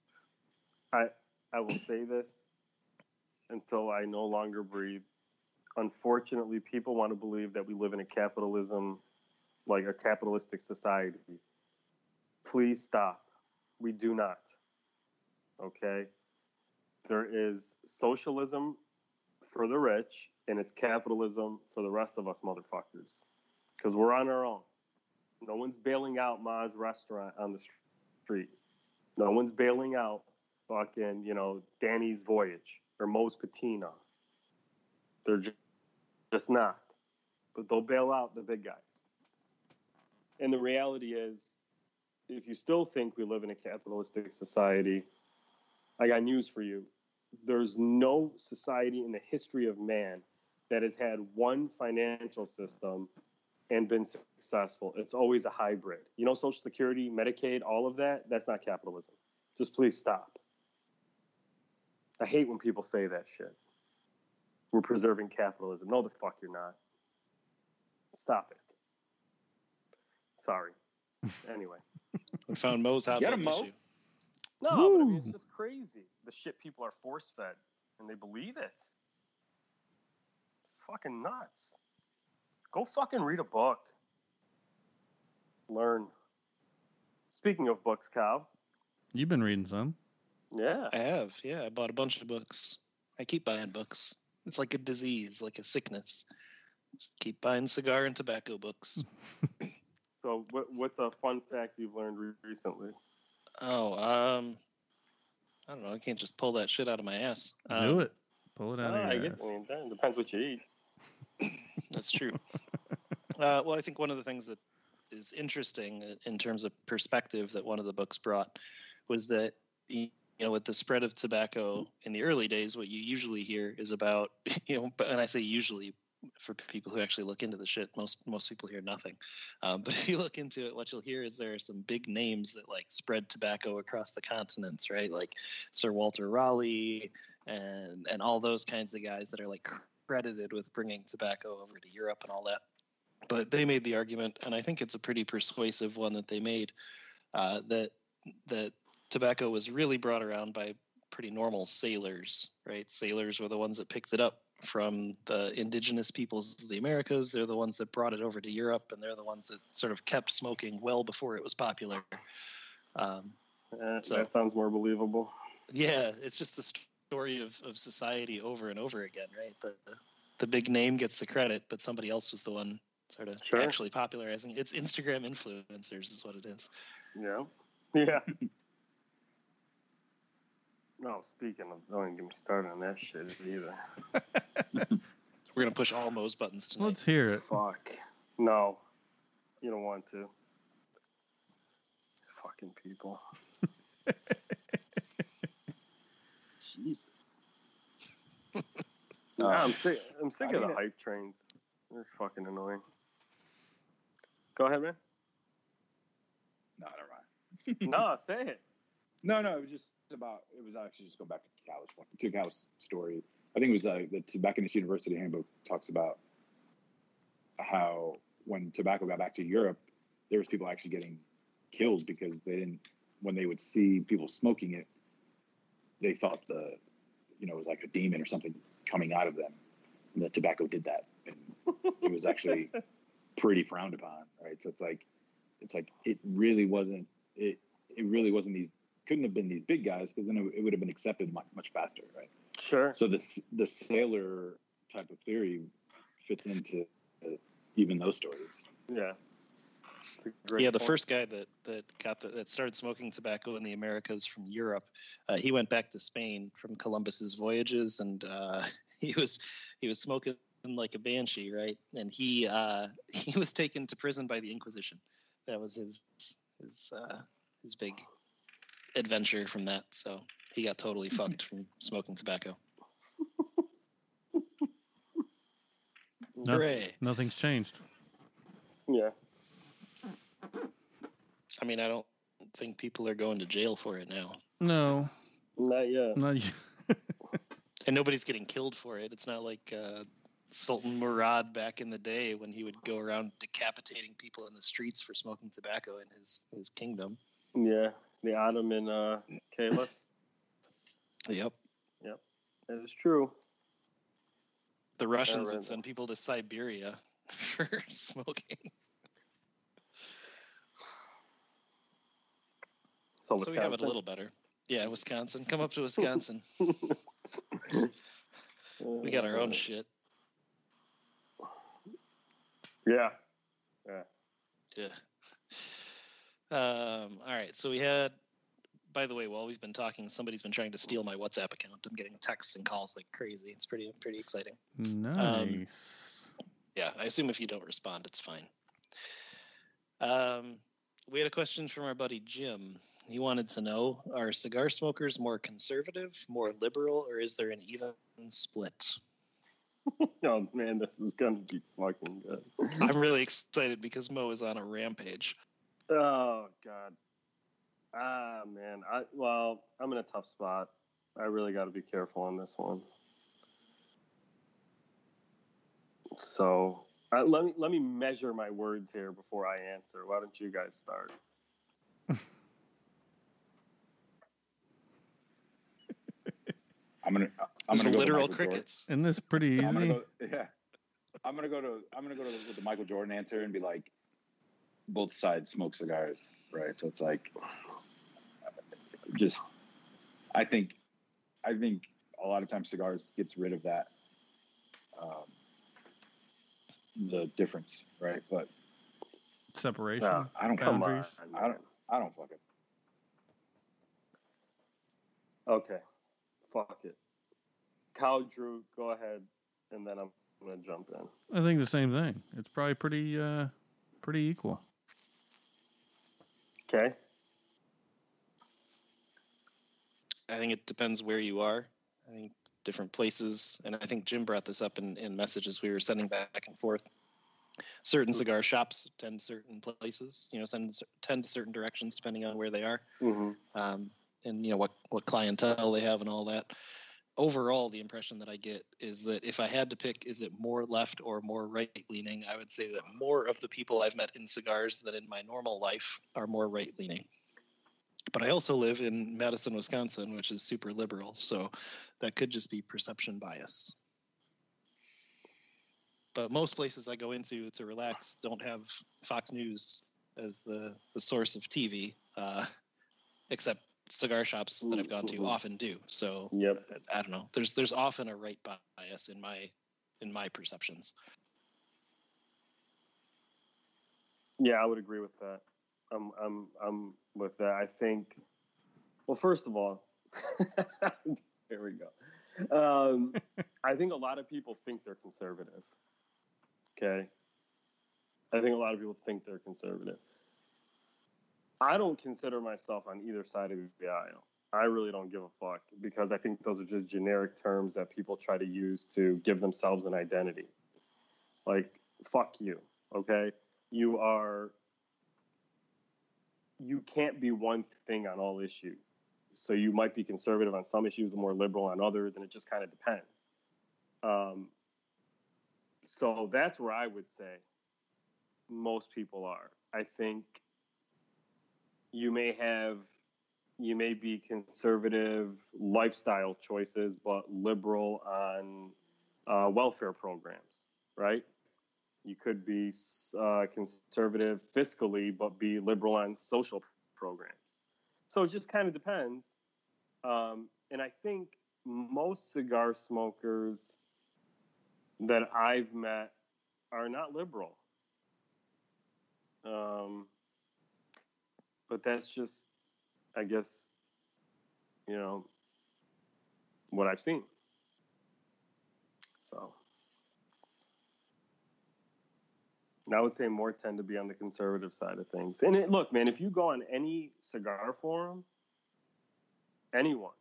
I I will say this until I no longer breathe. Unfortunately, people want to believe that we live in a capitalism, like a capitalistic society. Please stop. We do not. Okay? There is socialism for the rich, and it's capitalism for the rest of us motherfuckers. Because we're on our own. No one's bailing out Ma's restaurant on the street. No one's bailing out fucking, you know, Danny's Voyage or Mo's Patina. They're ju- just not. But they'll bail out the big guys. And the reality is, if you still think we live in a capitalistic society, I got news for you. There's no society in the history of man that has had one financial system and been successful. It's always a hybrid. You know, Social Security, Medicaid, all of that, that's not capitalism. Just please stop. I hate when people say that shit. We're preserving capitalism. No, the fuck you're not. Stop it. Sorry. Anyway. We found Mo's hot Get button him, Mo. issue. No, but I mean, it's just crazy. The shit people are force fed and they believe it. It's fucking nuts. Go fucking read a book. Learn. Speaking of books, Kyle. You've been reading some. Yeah. I have. Yeah, I bought a bunch of books. I keep buying books. It's like a disease, like a sickness. Just keep buying cigar and tobacco books. So, what, what's a fun fact you've learned re- recently? Oh, um, I don't know. I can't just pull that shit out of my ass. Do Um, it. Pull it out Ah, of I your guess ass. I mean, that depends what you eat. That's true. uh, well, I think one of the things that is interesting in terms of perspective that one of the books brought was that you know with the spread of tobacco in the early days, what you usually hear is about you know, and I say usually for people who actually look into the shit, most most people hear nothing. Um, but if you look into it, what you'll hear is there are some big names that like spread tobacco across the continents, right? Like Sir Walter Raleigh and and all those kinds of guys that are like credited with bringing tobacco over to Europe and all that. But they made the argument, and I think it's a pretty persuasive one that they made, uh, that that tobacco was really brought around by pretty normal sailors, right? Sailors were the ones that picked it up from the indigenous peoples of the Americas. They're the ones that brought it over to Europe, and they're the ones that sort of kept smoking well before it was popular. Um, Eh, So- that sounds more believable. yeah, it's just the story of, of society over and over again, right? The the big name gets the credit, but somebody else was the one sort of Sure. actually popularizing. It's Instagram influencers, is what it is. Yeah. Yeah. No, speaking of, don't even get me started on that shit either. We're gonna push all Mo's buttons tonight. Let's hear it. Fuck. No. You don't want to. Fucking people. Jesus. Nah, I'm sick. I'm sick I of the mean, hype trains. They're fucking annoying. Go ahead, man. No, never mind. no, say it. No, no, it was just about. It was actually just go back to Cal's one, to story. I think it was uh, the Tobacconist University Handbook talks about how when tobacco got back to Europe, there was people actually getting killed because they didn't. When they would see people smoking it, they thought the, you know, it was like a demon or something coming out of them, and the tobacco did that, and it was actually pretty frowned upon, right? So it's like, it's like it really wasn't. It it really wasn't these couldn't have been these big guys because then it, it would have been accepted much, much faster, right? Sure. So this the sailor type of theory fits into uh, even those stories. Yeah. It's a yeah, the point. first guy that that got the, that started smoking tobacco in the Americas from Europe, uh, he went back to Spain from Columbus's voyages, and uh, he was he was smoking like a banshee, right? And he uh, he was taken to prison by the Inquisition. That was his his uh, his big adventure from that. So he got totally fucked from smoking tobacco. No- Hooray! Nothing's changed. Yeah. I mean, I don't think people are going to jail for it now. No, Not yet. not y- and nobody's getting killed for it. It's not like uh, Sultan Murad back in the day when he would go around decapitating people in the streets for smoking tobacco in his his kingdom. Yeah. The Ottoman uh, Caliph. Yep. Yep. That is true. The Russians would send people to Siberia for smoking. So, So we have it a little better. Yeah, Wisconsin. Come up to Wisconsin. we got our own shit. Yeah. Yeah. Yeah. Um, all right. So we had. By the way, while we've been talking, somebody's been trying to steal my WhatsApp account. I'm getting texts and calls like crazy. It's pretty pretty exciting. nice. Yeah, I assume if you don't respond, it's fine. Um, we had a question from our buddy Jim. He wanted to know: Are cigar smokers more conservative, more liberal, or is there an even split? Oh man, this is gonna be fucking good. I'm really excited because Mo is on a rampage. Oh god. Ah man. I well, I'm in a tough spot. I really got to be careful on this one. So uh, let me let me measure my words here before I answer. Why don't you guys start? I'm gonna I'm gonna go to literal Michael Jordan. crickets. Isn't this pretty easy? I'm gonna go, yeah. I'm gonna go to I'm gonna go to with the Michael Jordan answer and be like, both sides smoke cigars, right? So it's like, just, I think, I think a lot of times cigars gets rid of that, um, the difference, right? But Separation. Nah, I don't Come Boundaries. on. I don't I don't fucking. Okay. Fuck it. Cow Drew, go ahead, and then I'm gonna jump in. I think the same thing. It's probably pretty uh pretty equal. Okay. I think it depends where you are. I think different places, and I think Jim brought this up in, in messages we were sending back and forth. Certain cigar shops tend certain places, you know, send tend to certain directions depending on where they are, Mm-hmm. um, and you know what what clientele they have and all that. Overall, the impression that I get is that if I had to pick, is it more left or more right leaning? I would say that more of the people I've met in cigars than in my normal life are more right leaning but I also live in Madison, Wisconsin, which is super liberal. So that could just be perception bias. But most places I go into to relax don't have Fox News as the, the source of TV, uh, except cigar shops that I've gone to Mhm. often do. So Yep. I don't know. There's there's often a right bias in my in my perceptions. Yeah, I would agree with that. I'm I'm I'm with that. I think well first of all here we go. Um, I think a lot of people think they're conservative. Okay. I think a lot of people think they're conservative. I don't consider myself on either side of the aisle. I really don't give a fuck because I think those are just generic terms that people try to use to give themselves an identity. Like, fuck you, okay? You are, you can't be one thing on all issues. So you might be conservative on some issues and more liberal on others, and it just kind of depends. Um, so that's where I would say most people are. I think you may have you may be conservative lifestyle choices, but liberal on uh, welfare programs, right? You could be uh, conservative fiscally, but be liberal on social programs. So it just kind of depends. Um, and I think most cigar smokers that I've met are not liberal. Um, but that's just, I guess, you know, what I've seen. So, I would say more tend to be on the conservative side of things. And it, look, man, if you go on any cigar forum, anyone,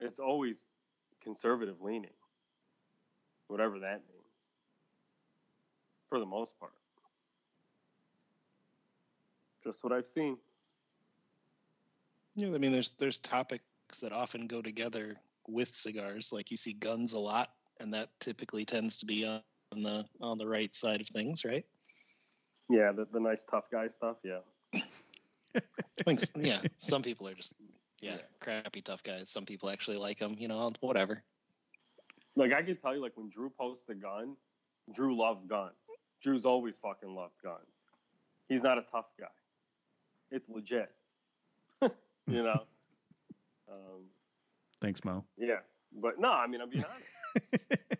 it's always conservative leaning, whatever that means, for the most part. Just what I've seen. Yeah, I mean, there's there's topics that often go together with cigars. Like you see guns a lot, and that typically tends to be on the on the right side of things, right? Yeah, the, the nice tough guy stuff. Yeah. I think, s- yeah, some people are just yeah, crappy tough guys. Some people actually like them. You know, whatever. Like I can tell you, like when Drew posts a gun, Drew loves guns. Drew's always fucking loved guns. He's not a tough guy. It's legit. you know. Um, Thanks, Mo. yeah, but no, I mean I'm being honest.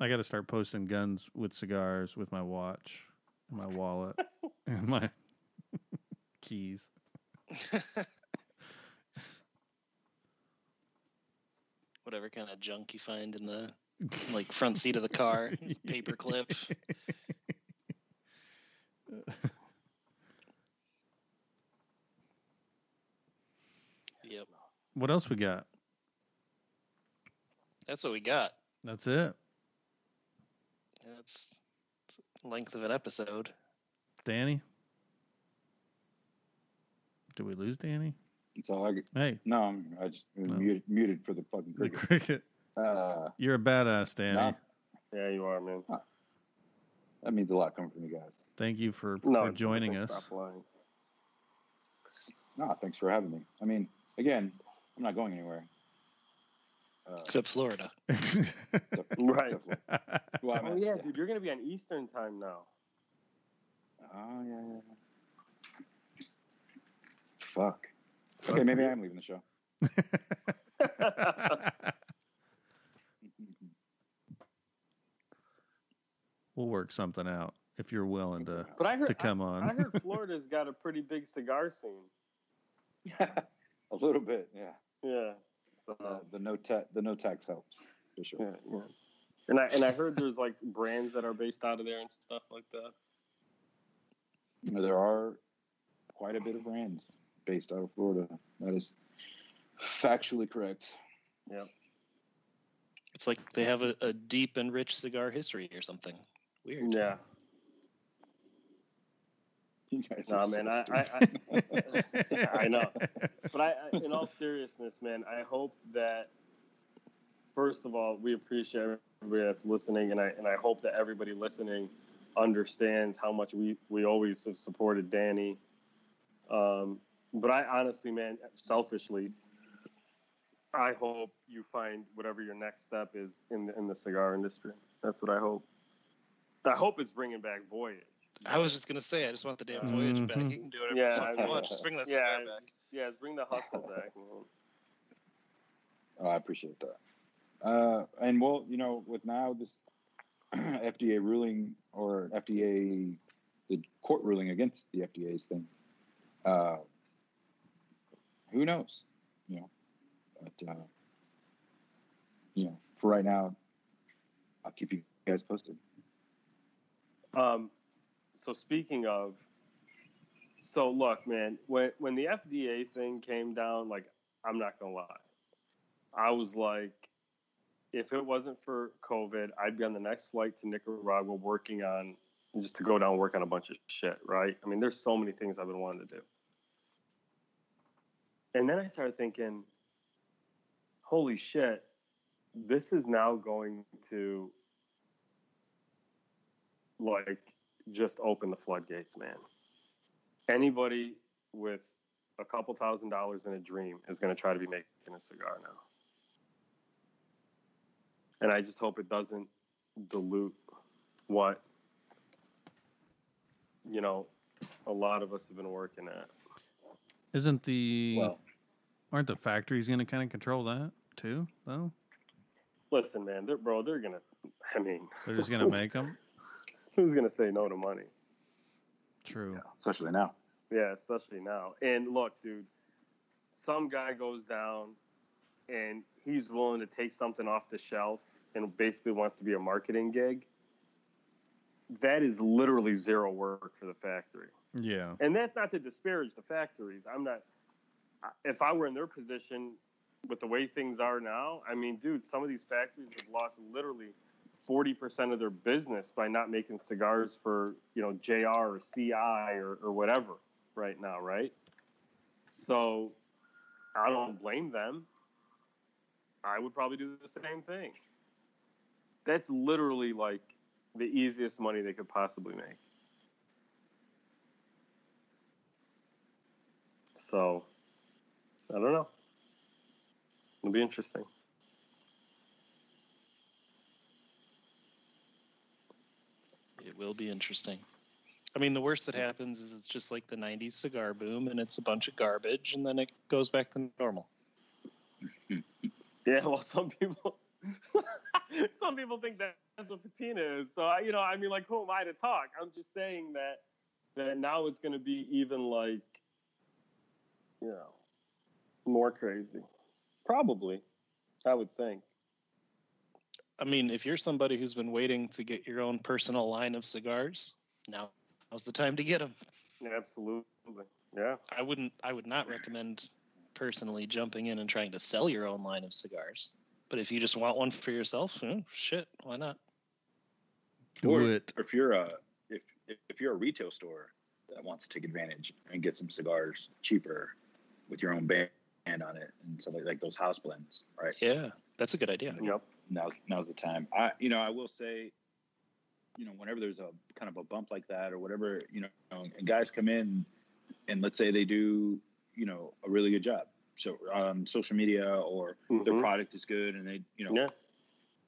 I got to start posting guns with cigars with my watch, and my wallet, and my keys. whatever kind of junk you find in the like front seat of the car, paper clip. Yep, What else we got? that's what we got. That's it. That's, that's length of an episode. Danny? Did we lose Danny? It's all I get. Hey, No, I'm, I just No. muted, muted for the fucking cricket. the cricket. Cricket. Uh, You're a badass, Danny. no, yeah, you are, man. that means a lot coming from you guys. Thank you for, No, for joining us. stop lying. No, thanks for having me. I mean, again, I'm not going anywhere. Uh, Except Florida. except- Right. except for- well, Oh at- yeah, dude, you're gonna be on Eastern time now. Oh yeah, yeah. yeah. Fuck. Okay, maybe I am leaving the show. we'll work something out. if you're willing to But I heard to come on. I, I heard Florida's got a pretty big cigar scene. a little bit, yeah. Yeah. So Uh, the no tax the no tax helps for sure. yeah, yeah. And I and I heard there's like brands that are based out of there and stuff like that. There are quite a bit of brands based out of Florida. That is factually correct. Yeah. It's like they have a, a deep and rich cigar history or something. Weird. Yeah. You guys Nah, are man, so I, stupid. I, I, I know. But I, I, in all seriousness, man, I hope that first of all, we appreciate everybody that's listening, and I and I hope that everybody listening understands how much we we always have supported Danny. Um, but I honestly, man, selfishly, I hope you find whatever your next step is in the, in the cigar industry. That's what I hope. I hope it's bringing back Voyage. I was just gonna say, I just want the damn voyage back. Mhm. You can do whatever Yeah, the fuck I you know. want. Just bring that Yeah, back. Yeah, it's bring the hustle back. Man. Oh, I appreciate that. Uh, and well, you know, with now this FDA ruling or FDA, the court ruling against the FDA's thing, uh, who knows? You know, but uh, you know, for right now, I'll keep you guys posted. Um, so speaking of, so look, man, when when the FDA thing came down, like I'm not gonna lie, I was like, if it wasn't for COVID, I'd be on the next flight to Nicaragua working on just to go down and work on a bunch of shit, right? I mean, there's so many things I've been wanting to do. And then I started thinking, holy shit, this is now going to like just open the floodgates, man. Anybody with a couple thousand dollars in a dream is going to try to be making a cigar now. And I just hope it doesn't dilute what, you know, a lot of us have been working at. Isn't the Well, aren't the factories going to kind of control that too? Though Listen, man, they're, bro, they're going to, I mean, they're just going to make them. who's going to say no to money? True. Yeah, especially now. Yeah, especially now. And look, dude, some guy goes down and he's willing to take something off the shelf and basically wants to be a marketing gig. That is literally zero work for the factory. Yeah. And that's not to disparage the factories. I'm not, if I were in their position with the way things are now, I mean, dude, some of these factories have lost literally 40% of their business by not making cigars for, you know, JR or CI or, or whatever right now, right? So I don't blame them. I would probably do the same thing. That's literally like the easiest money they could possibly make. So I don't know. It'll be interesting. It will be interesting. I mean, the worst that happens is it's just like the '90s cigar boom, and it's a bunch of garbage, and then it goes back to normal. Yeah, well, some people, some people think that that's what patina is. So I, you know, I mean, like, who am I to talk? I'm just saying that that now it's going to be even like, you know, more crazy. Probably, I would think. I mean, if you're somebody who's been waiting to get your own personal line of cigars, now now's the time to get them. Yeah, absolutely. Yeah. I wouldn't. I would not recommend personally jumping in and trying to sell your own line of cigars. But if you just want one for yourself, eh, shit, why not? Do Or- it. Or if you're a if if- if you're a retail store that wants to take advantage and get some cigars cheaper with your own band on it and so like, like those house blends, right? Yeah, that's a good idea. Yep. Now's now's the time. I you know I will say, you know, whenever there's a kind of a bump like that or whatever, you know, and guys come in and let's say they do you know a really good job so on social media or their Mhm. product is good and they you know Yeah.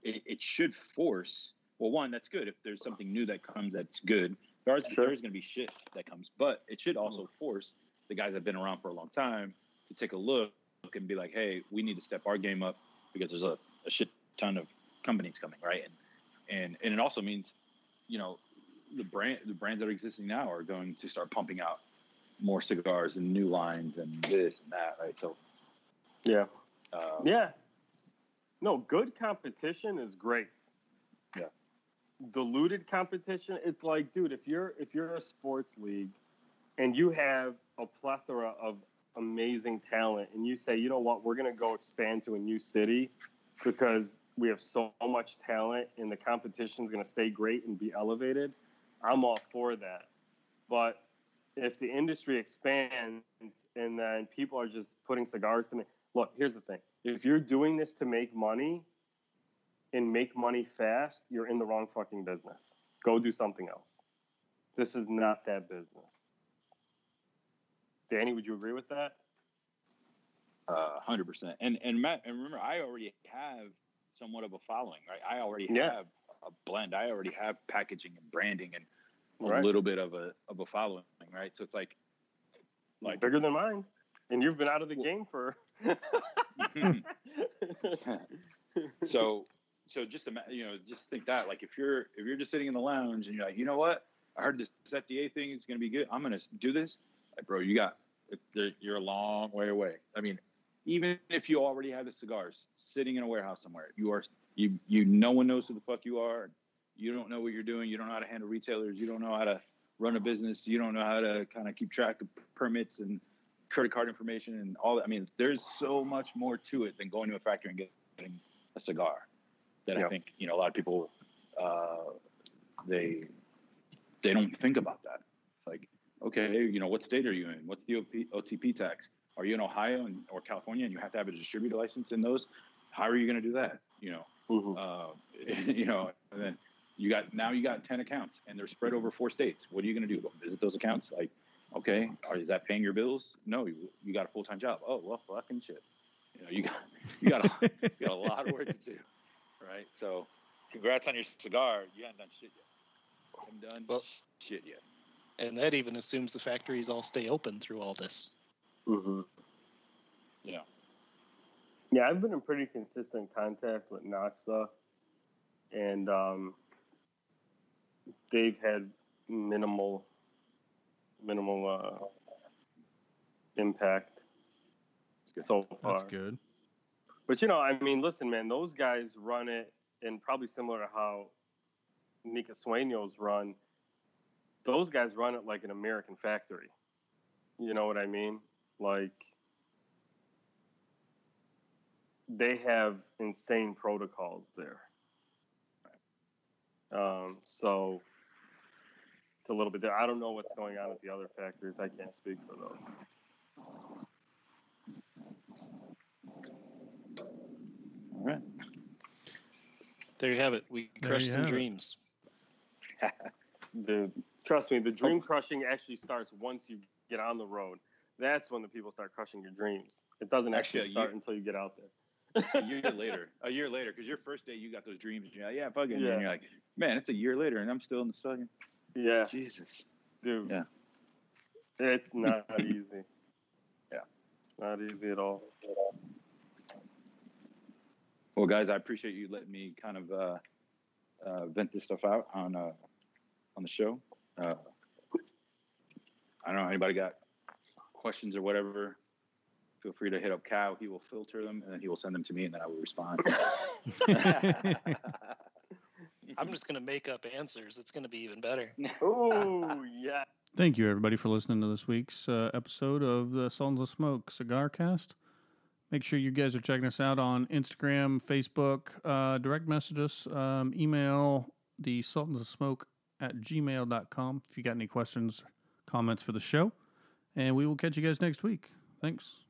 it, it should force well one that's good if there's something new that comes that's good there's Sure. there's going to be shit that comes but it should also force the guys that have been around for a long time to take a look and be like hey we need to step our game up because there's a, a shit ton of companies coming right and and and it also means you know the brand the brands that are existing now are going to start pumping out more cigars and new lines and this and that, right? So Yeah. uh, Yeah. No, good competition is great. Yeah. Diluted competition, it's like, dude, if you're if you're a sports league and you have a plethora of amazing talent and you say, you know what, we're gonna go expand to a new city because we have so much talent and the competition is gonna stay great and be elevated, I'm all for that. But if the industry expands and then people are just putting cigars to me, look, here's the thing. If you're doing this to make money and make money fast, you're in the wrong fucking business. Go do something else. This is not that business. Danny, would you agree with that? uh, hundred percent. And and Matt, and remember, I already have somewhat of a following, right? I already Yeah. have a blend. I already have packaging and branding and a Right. little bit of a of a following, right? So it's like, like Bigger than mine. And you've been out of the game for. so so just you know just think that like if you're if you're just sitting in the lounge and you're like you know what i heard this fda thing is going to be good i'm going to do this like bro you got you're a long way away i mean even if you already have the cigars sitting in a warehouse somewhere you are you you no one knows who the fuck you are you don't know what you're doing you don't know how to handle retailers you don't know how to run a business you don't know how to kind of keep track of permits and credit card information and all that i mean there's so much more to it than going to a factory and getting a cigar that Yeah. I think you know a lot of people uh, they they don't think about that. It's like, okay, you know, what state are you in? What's the OP, OTP tax? Are you in Ohio and, or California and you have to have a distributor license in those? How are you going to do that? You know, Mhm. uh, you know, and then you got now you got ten accounts and they're spread over four states. What are you going to do? Go visit those accounts? Like, okay, or is that paying your bills? No, you, you got a full time job. Oh well, fucking shit. You know, you got you got a, you got a lot of work to do, right? So, congrats on your cigar. You haven't done shit yet. I haven't done Well- shit yet. And that even assumes the factories all stay open through all this. Mhm. You know, Yeah, I've been in pretty consistent contact with Noxa, and um, they've had minimal, minimal uh, impact so far. That's good. But you know, I mean, listen, man, those guys run it, and probably similar to how Nica Sueños run. Those guys run it like an American factory. You know what I mean? Like they have insane protocols there. Um, so it's a little bit there. I don't know what's going on at the other factories. I can't speak for those. all right. There you have it. We There crushed some dreams. the trust me, the dream crushing actually starts once you get on the road. That's when the people start crushing your dreams. It doesn't actually, Actually, start year- until you get out there. a year later, a year later, because your first day you got those dreams, and you're like, yeah, fuck it. Yeah. And you're like, man, it's a year later, and I'm still in the fucking Yeah, Jesus. dude. Yeah. It's not easy. Yeah. Not easy at all. Well, guys, I appreciate you letting me kind of uh, uh, vent this stuff out on uh, on the show. Uh, I don't know anybody got questions or whatever. Feel free to hit up Cal. He will filter them and then he will send them to me, and then I will respond. I'm just going to make up answers. It's going to be even better. Oh yeah. Thank you, everybody, for listening to this week's uh, episode of the Sultans of Smoke Cigar Cast. Make sure you guys are checking us out on Instagram, Facebook, uh, direct message us, um, email the Sultans of Smoke at gmail.com if you got any questions, comments for the show. And we will catch you guys next week. Thanks.